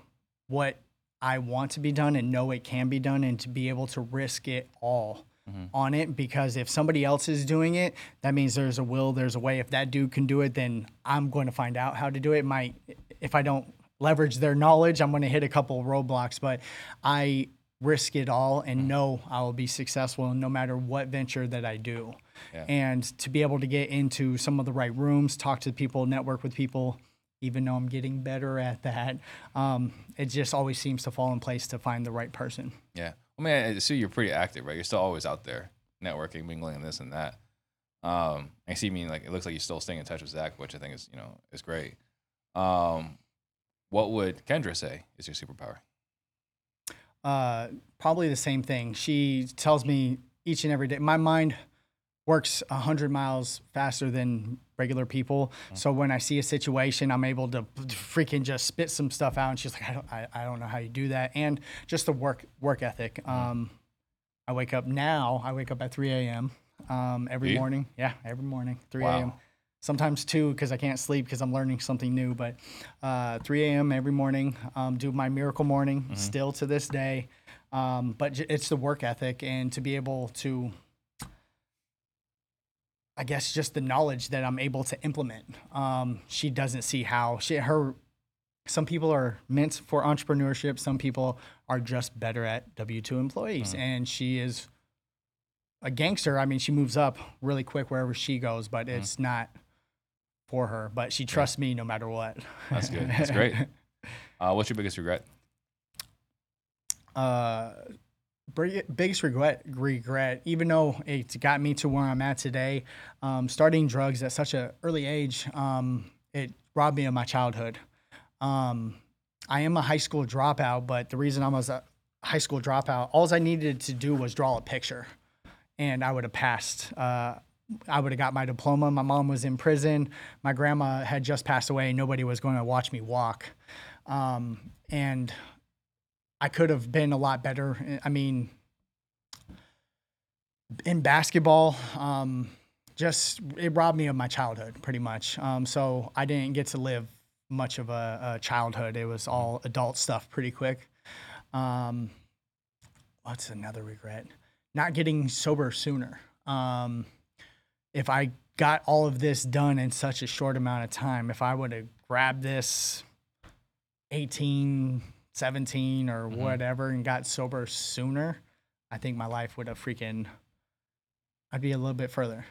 what I want to be done and know it can be done, and to be able to risk it all. Mhm. On it because if somebody else is doing it, that means there's a will, there's a way. If that dude can do it, then I'm going to find out how to do it. Might if I don't leverage their knowledge, I'm going to hit a couple roadblocks. But I risk it all and know I will be successful no matter what venture that I do. Yeah. And to be able to get into some of the right rooms, talk to people, network with people, even though I'm getting better at that, um, it just always seems to fall in place to find the right person. Yeah. I mean, I see you're pretty active, right? You're still always out there networking, mingling, and this and that. Um, I see. I mean, like it looks like you're still staying in touch with Zach, which I think is, you know, is great. Um, what would Kendra say is your superpower? Uh, probably the same thing. She tells me each and every day. My mind works a hundred miles faster than regular people. So when I see a situation, I'm able to freaking just spit some stuff out. And she's like, I don't, I, I don't know how you do that. And just the work work ethic. Um, I wake up now. I wake up at 3 a.m. Um, every morning. Yeah, every morning, 3 Wow. a.m. Sometimes two because I can't sleep because I'm learning something new. But uh, 3 a.m. every morning. Um, do my miracle morning still to this day. Um, but j- it's the work ethic and to be able to I guess just the knowledge that I'm able to implement. Um, she doesn't see how she her. Some people are meant for entrepreneurship. Some people are just better at W two employees, and she is a gangster. I mean, she moves up really quick wherever she goes, but it's not for her. But she trusts me no matter what. That's good. That's great. Uh, what's your biggest regret? uh, biggest regret, regret, even though it's got me to where I'm at today, um, starting drugs at such an early age, um, it robbed me of my childhood. Um, I am a high school dropout, but the reason I was a high school dropout, all I needed to do was draw a picture, and I would have passed uh, I would have got my diploma. My mom was in prison. My grandma had just passed away. Nobody was going to watch me walk. Um, and I could have been a lot better. I mean, in basketball, um, just it robbed me of my childhood pretty much. Um, so I didn't get to live much of a, a childhood. It was all adult stuff pretty quick. Um, what's another regret? Not getting sober sooner. Um, if I got all of this done in such a short amount of time, if I would have grabbed this 18, 17 or mm-hmm. whatever and got sober sooner, I think my life would have freaking, I'd be a little bit further.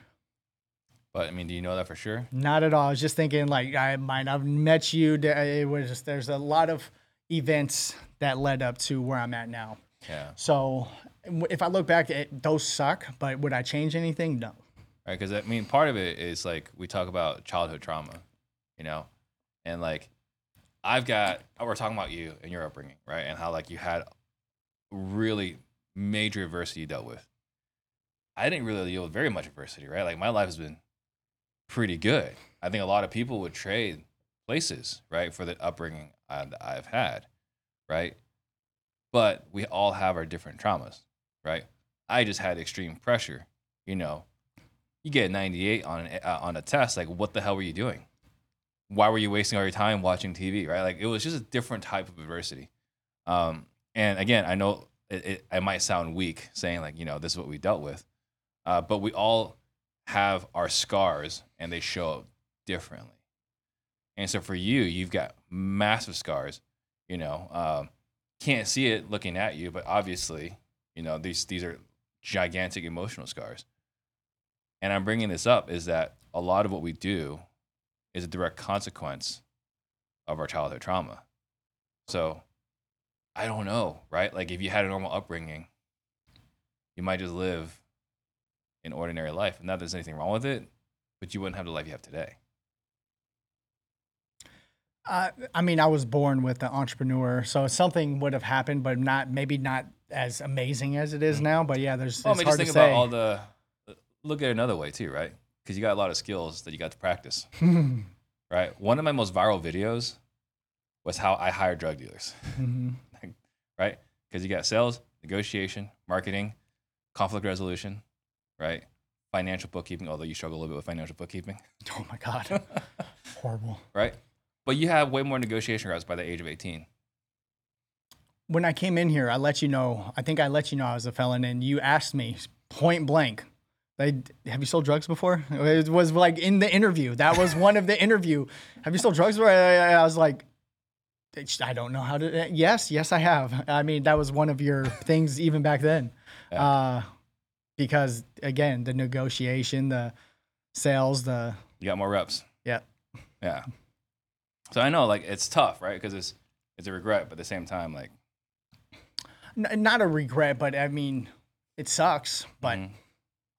But I mean, do you know that for sure? Not at all. I was just thinking, like, I might have met you. Uh, it was just, there's a lot of events that led up to where I'm at now. Yeah. So if I look back, it, those suck, but would I change anything? No. Right? Because I mean, part of it is like we talk about childhood trauma, you know, and like I've got we're talking about you and your upbringing, right? And how like you had really major adversity you dealt with. I didn't really deal with very much adversity, right? Like my life has been pretty good. I think a lot of people would trade places, right, for the upbringing I, that I've had, right? But we all have our different traumas, right? I just had extreme pressure, you know, you get a 98 on an, uh, on a test like what the hell were you doing? Why were you wasting all your time watching tv right? Like it was just a different type of adversity. Um, and again i know it, it, it might sound weak saying like you know this is what we dealt with uh, but we all have our scars and they show up differently. And so for you you've got massive scars you know um, can't see it looking at you but obviously you know these these are gigantic emotional scars and I'm bringing this up is that a lot of what we do is a direct consequence of our childhood trauma. So I don't know, right? Like if you had a normal upbringing, you might just live an ordinary life. Not that there's anything wrong with it, but you wouldn't have the life you have today. Uh, I mean, I was born with an entrepreneur, so something would have happened, but not maybe not as amazing as it is now. But yeah, there's Well, I mean, just hard to think about all the. Look at it another way too, right? Because you got a lot of skills that you got to practice, right? One of my most viral videos was how I hired drug dealers. Mhm. right? Because you got sales, negotiation, marketing, conflict resolution, right? Financial bookkeeping, although you struggle a little bit with financial bookkeeping, Oh my god, horrible. right? But you have way more negotiation reps by the age of 18. When I came in here, I let you know. I think I let you know I was a felon, and you asked me point blank. They, have you sold drugs before? It was like in the interview. That was one of the interview. Have you sold drugs before? I, I- I was like, I don't know how to. Yes, yes, I have. I mean, that was one of your things even back then. Yeah. Uh, because again, the negotiation, the sales, the You got more reps. yeah. Yeah. So I know like it's tough, right? Because it's it's a regret, but at the same time, like N- not a regret, but I mean, it sucks, but mhm,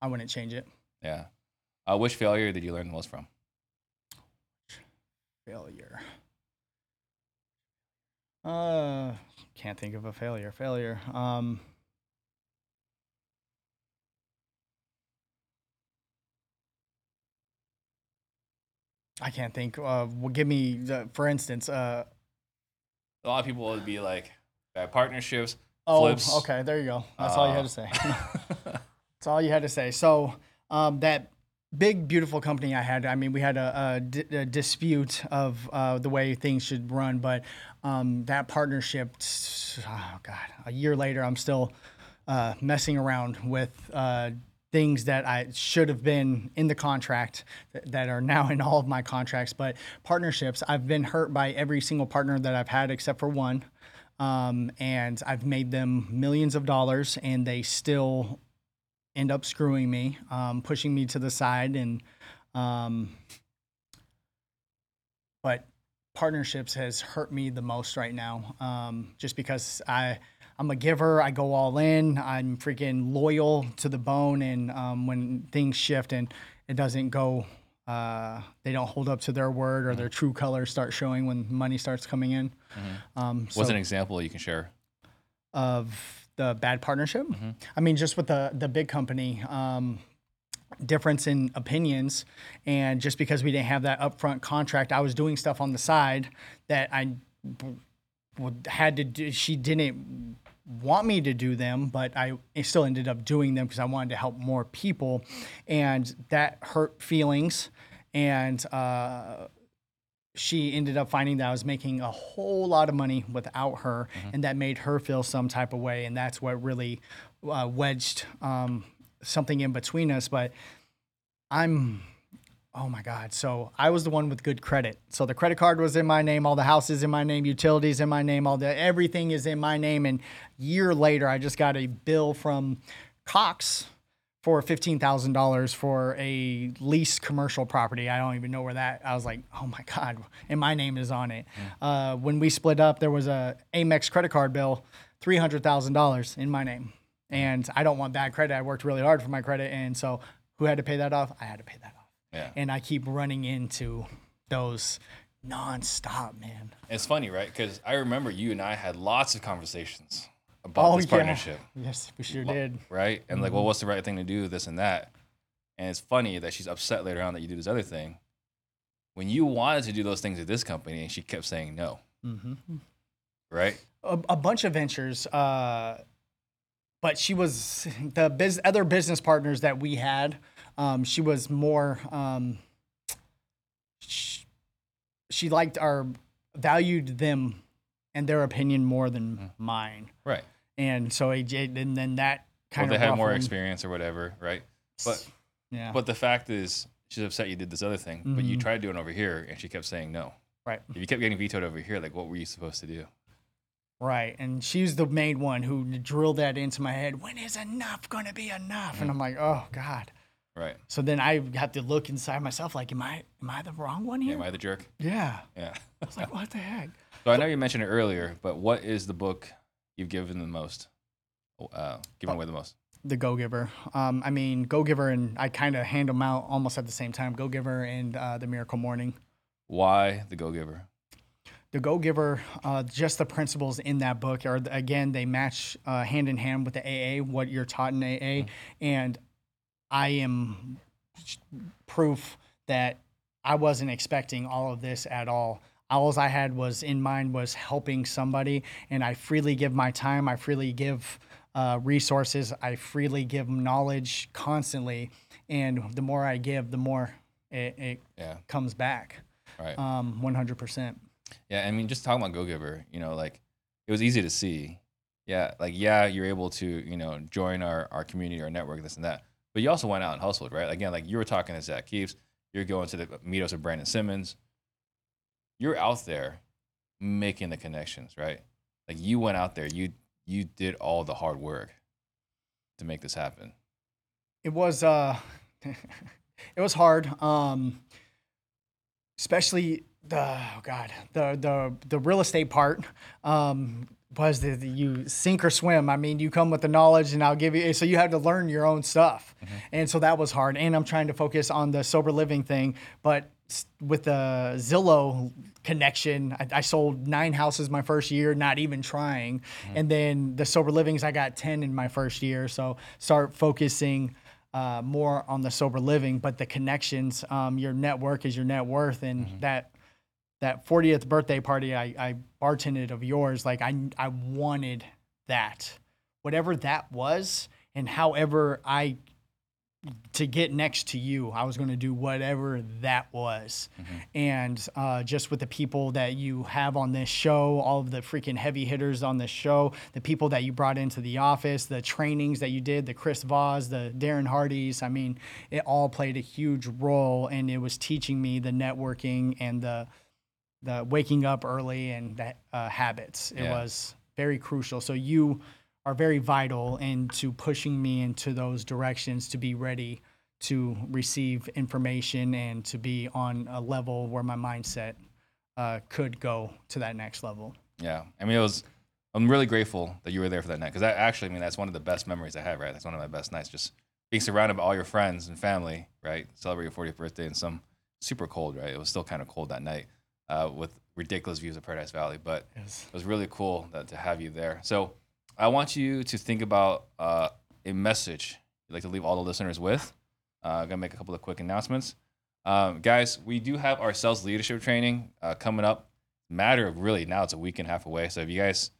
I wouldn't change it. yeah. Uh, which failure did you learn the most from? Failure. Uh, can't think of a failure. Failure. Um, I can't think. Uh, well, give me, the, for instance. Uh, A lot of people would be like bad partnerships. oh, Flips. okay. There you go. That's all you had Uh, to say. All you had to say. So um, that big, beautiful company I had. I mean, we had a, a di- a dispute of uh, the way things should run, but um, that partnership. Oh God! A year later, I'm still uh, messing around with. Uh, Things that I should have been in the contract that, that are now in all of my contracts, but partnerships, I've been hurt by every single partner that I've had except for one. Um, and I've made them millions of dollars, and they still end up screwing me, um, pushing me to the side, and um, but partnerships has hurt me the most right now, um, just because I I'm a giver, I go all in, I'm freaking loyal to the bone, and um, when things shift and it doesn't go. Uh, they don't hold up to their word, or their true colors start showing when money starts coming in. Um, so What's an example you can share? of the bad partnership. I mean, just with the the big company, um, difference in opinions and just because we didn't have that upfront contract i was doing stuff on the side that i had to do she didn't want me to do them but i still ended up doing them because i wanted to help more people and that hurt feelings and uh, she ended up finding that I was making a whole lot of money without her, and that made her feel some type of way, and that's what really uh, wedged um, something in between us. But I'm, oh my God! So I was the one with good credit. So the credit card was in my name, all the houses in my name, utilities in my name, all the everything is in my name. And year later, I just got a bill from Cox for fifteen thousand dollars for a leased commercial property. I don't even know where that. I was like, oh my god, and my name is on it. Uh, when we split up, there was a Amex credit card bill, three hundred thousand dollars in my name, and I don't want bad credit. I worked really hard for my credit, and so who had to pay that off? I had to pay that off. Yeah. And I keep running into those nonstop, man. It's funny, right? Because I remember you and I had lots of conversations about this partnership, Yes, we sure did. right? And like, well, what's the right thing to do? This and that. And it's funny that she's upset later on that you do this other thing. When you wanted to do those things at this company, and she kept saying no, hmm right? a, a bunch of ventures. Uh, but she was the biz, other business partners that we had. Um, she was more. Um, she, she liked our valued them and their opinion more than mine, Right. and so it, it- and then that kind Well, kind they of had more experience or whatever, right? But yeah, but the fact is, she's upset you did this other thing, but you Mhm. tried doing over here, and she kept saying no. right. If you kept getting vetoed over here, like, what were you supposed to do? Right. And she's the main one who drilled that into my head. When is enough going to be enough? And I'm like, oh God. Right? So then I have to look inside myself like, am I am I the wrong one Yeah, here? am I the jerk? Yeah. Yeah. I was like, what the heck? So I know you mentioned it earlier, but what is the book you've given the most? Uh, given away the most? The Go Giver. Um, I mean, Go Giver and I kind of hand them out almost at the same time. Go Giver and uh, The Miracle Morning. Why the Go Giver? The Go Giver, uh, just the principles in that book are again they match uh, hand in hand with the AA, what you're taught in AA, and I am proof that I wasn't expecting all of this at all. All I had was in mind was helping somebody, and I freely give my time. I freely give uh, resources. I freely give knowledge constantly, and the more I give, the more it, it Yeah. comes back. Right. Um, 100%. Yeah, I mean, just talking about Go Giver, you know, like it was easy to see. Yeah, like yeah, you're able to, you know, join our our community, our network, this and that. But you also went out and hustled, right? Again, like you were talking to Zach Keeps, you're going to the meetups of Brandon Simmons. You're out there making the connections, right? Like you went out there, you you did all the hard work to make this happen. it was uh it was hard um especially the oh god the the the real estate part um was the, the you sink or swim i mean you come with the knowledge and i'll give you so you had to learn your own stuff and so that was hard and i'm trying to focus on the sober living thing but with the zillow connection. I, I sold nine houses my first year not even trying. And then the sober livings i got 10 in my first year. So start focusing uh, more on the sober living, but the connections, um, your network is your net worth, and that that 40th birthday party I, I bartended of yours, like I I wanted that, whatever that was, and however I to get next to you, I was going to do whatever that was, and uh, just with the people that you have on this show, all of the freaking heavy hitters on this show, the people that you brought into the office, the trainings that you did, the Chris Voss, the Darren Hardys. I mean, it all played a huge role, and it was teaching me the networking and the the waking up early and that uh, habits. It Yeah. was very crucial. So you are very vital into pushing me into those directions to be ready to receive information and to be on a level where my mindset uh, could go to that next level. Yeah, I mean, it was. I'm really grateful that you were there for that night because that actually, I mean, that's one of the best memories I have. Right, that's one of my best nights. Just being surrounded by all your friends and family. Right, celebrate your 40th birthday in some super cold. Right, it was still kind of cold that night uh, with ridiculous views of Paradise Valley, but Yes. it was really cool that, to have you there. So I want you to think about uh, a message you'd like to leave all the listeners with Uh, I'm gonna make a couple of quick announcements. Um, guys, we do have our sales leadership training uh, coming up. Matter of really now, it's a week and a half away. So if you guys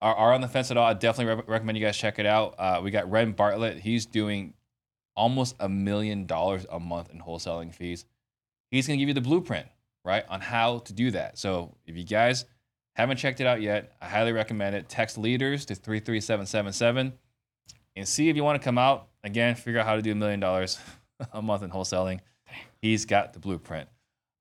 are, are on the fence at all, I definitely re- recommend you guys check it out. Uh, we got Ren Bartlett. He's doing almost a million dollars a month in wholesaling fees. He's gonna give you the blueprint, right, on how to do that. So if you guys haven't checked it out yet, I highly recommend it. Text leaders to 33777 and see if you want to come out. Again, figure out how to do a million dollars a month in wholesaling. He's got the blueprint.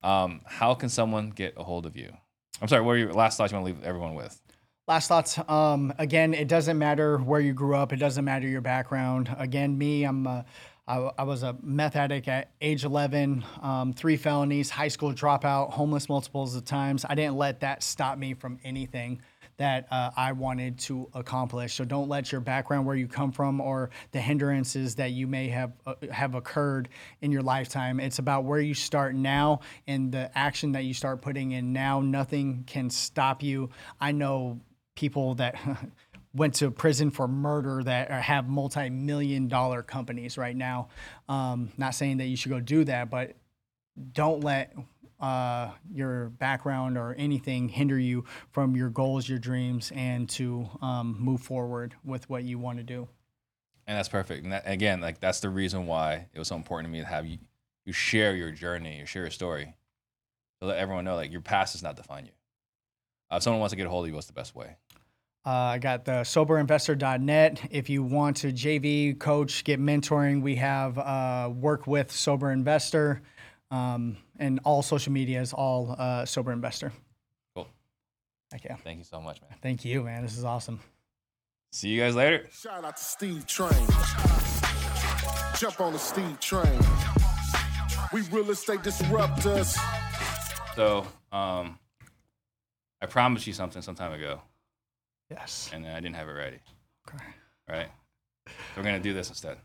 Um, how can someone get a hold of you? I'm sorry, what are your last thoughts you want to leave everyone with? Last thoughts. Um, again, it doesn't matter where you grew up. It doesn't matter your background. Again, me, I'm. A, I, I was a meth addict at age 11, um, three felonies, high school dropout, homeless multiples of times. I didn't let that stop me from anything that uh, I wanted to accomplish. So don't let your background, where you come from, or the hindrances that you may have uh, have occurred in your lifetime. It's about where you start now and the action that you start putting in now. Nothing can stop you. I know people that. went to prison for murder that have multi-million dollar companies right now. Um, not saying that you should go do that, but don't let uh, your background or anything hinder you from your goals, your dreams, and to um, move forward with what you want to do. And that's perfect. And that, again, like that's the reason why it was so important to me to have you you share your journey, you share your story, to let everyone know like your past does not define you. Uh, if someone wants to get a hold of you, what's the best way? Uh, I got the soberinvestor.net. If you want to JV coach, get mentoring, we have uh, work with Sober Investor, um, and all social media is all uh, Sober Investor. Cool. Thank you. Thank you so much, man. Thank you, man. This is awesome. See you guys later. Shout out to Steve Trang. Jump on the Steve Train. We real estate disruptors. So, um, I promised you something some time ago, Yes. and I didn't have it ready. Okay. Right? So we're gonna do this instead.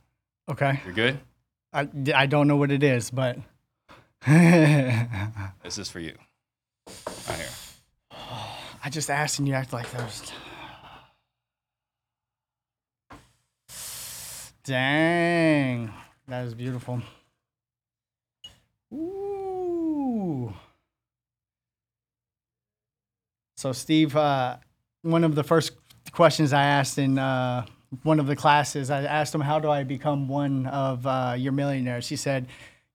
Okay. You're good. I, I don't know what it is, but This is for you. Right here. I just asked and you act like those. Dang, that is beautiful. Ooh. So, Steve, uh, one of the first questions I asked in uh, one of the classes, I asked him, "How do I become one of uh, your millionaires?" He said,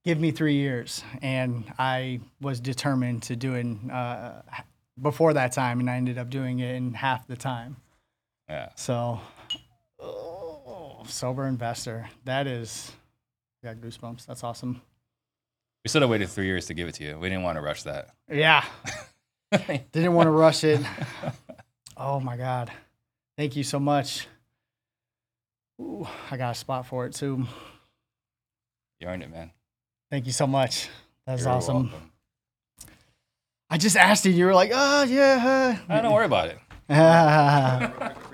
"Give me three years," and I was determined to do it uh, before that time, and I ended up doing it in half the time. Yeah. So, oh, sober investor. That is, got goosebumps. That's awesome. We should have waited three years to give it to you. We didn't want to rush that. Yeah. Didn't want to rush it. Oh my God. Thank you so much. Ooh, I got a spot for it too. You earned it, man. Thank you so much. That's awesome. welcome. I just asked you. You were like, oh, yeah. I don't worry about it. uh."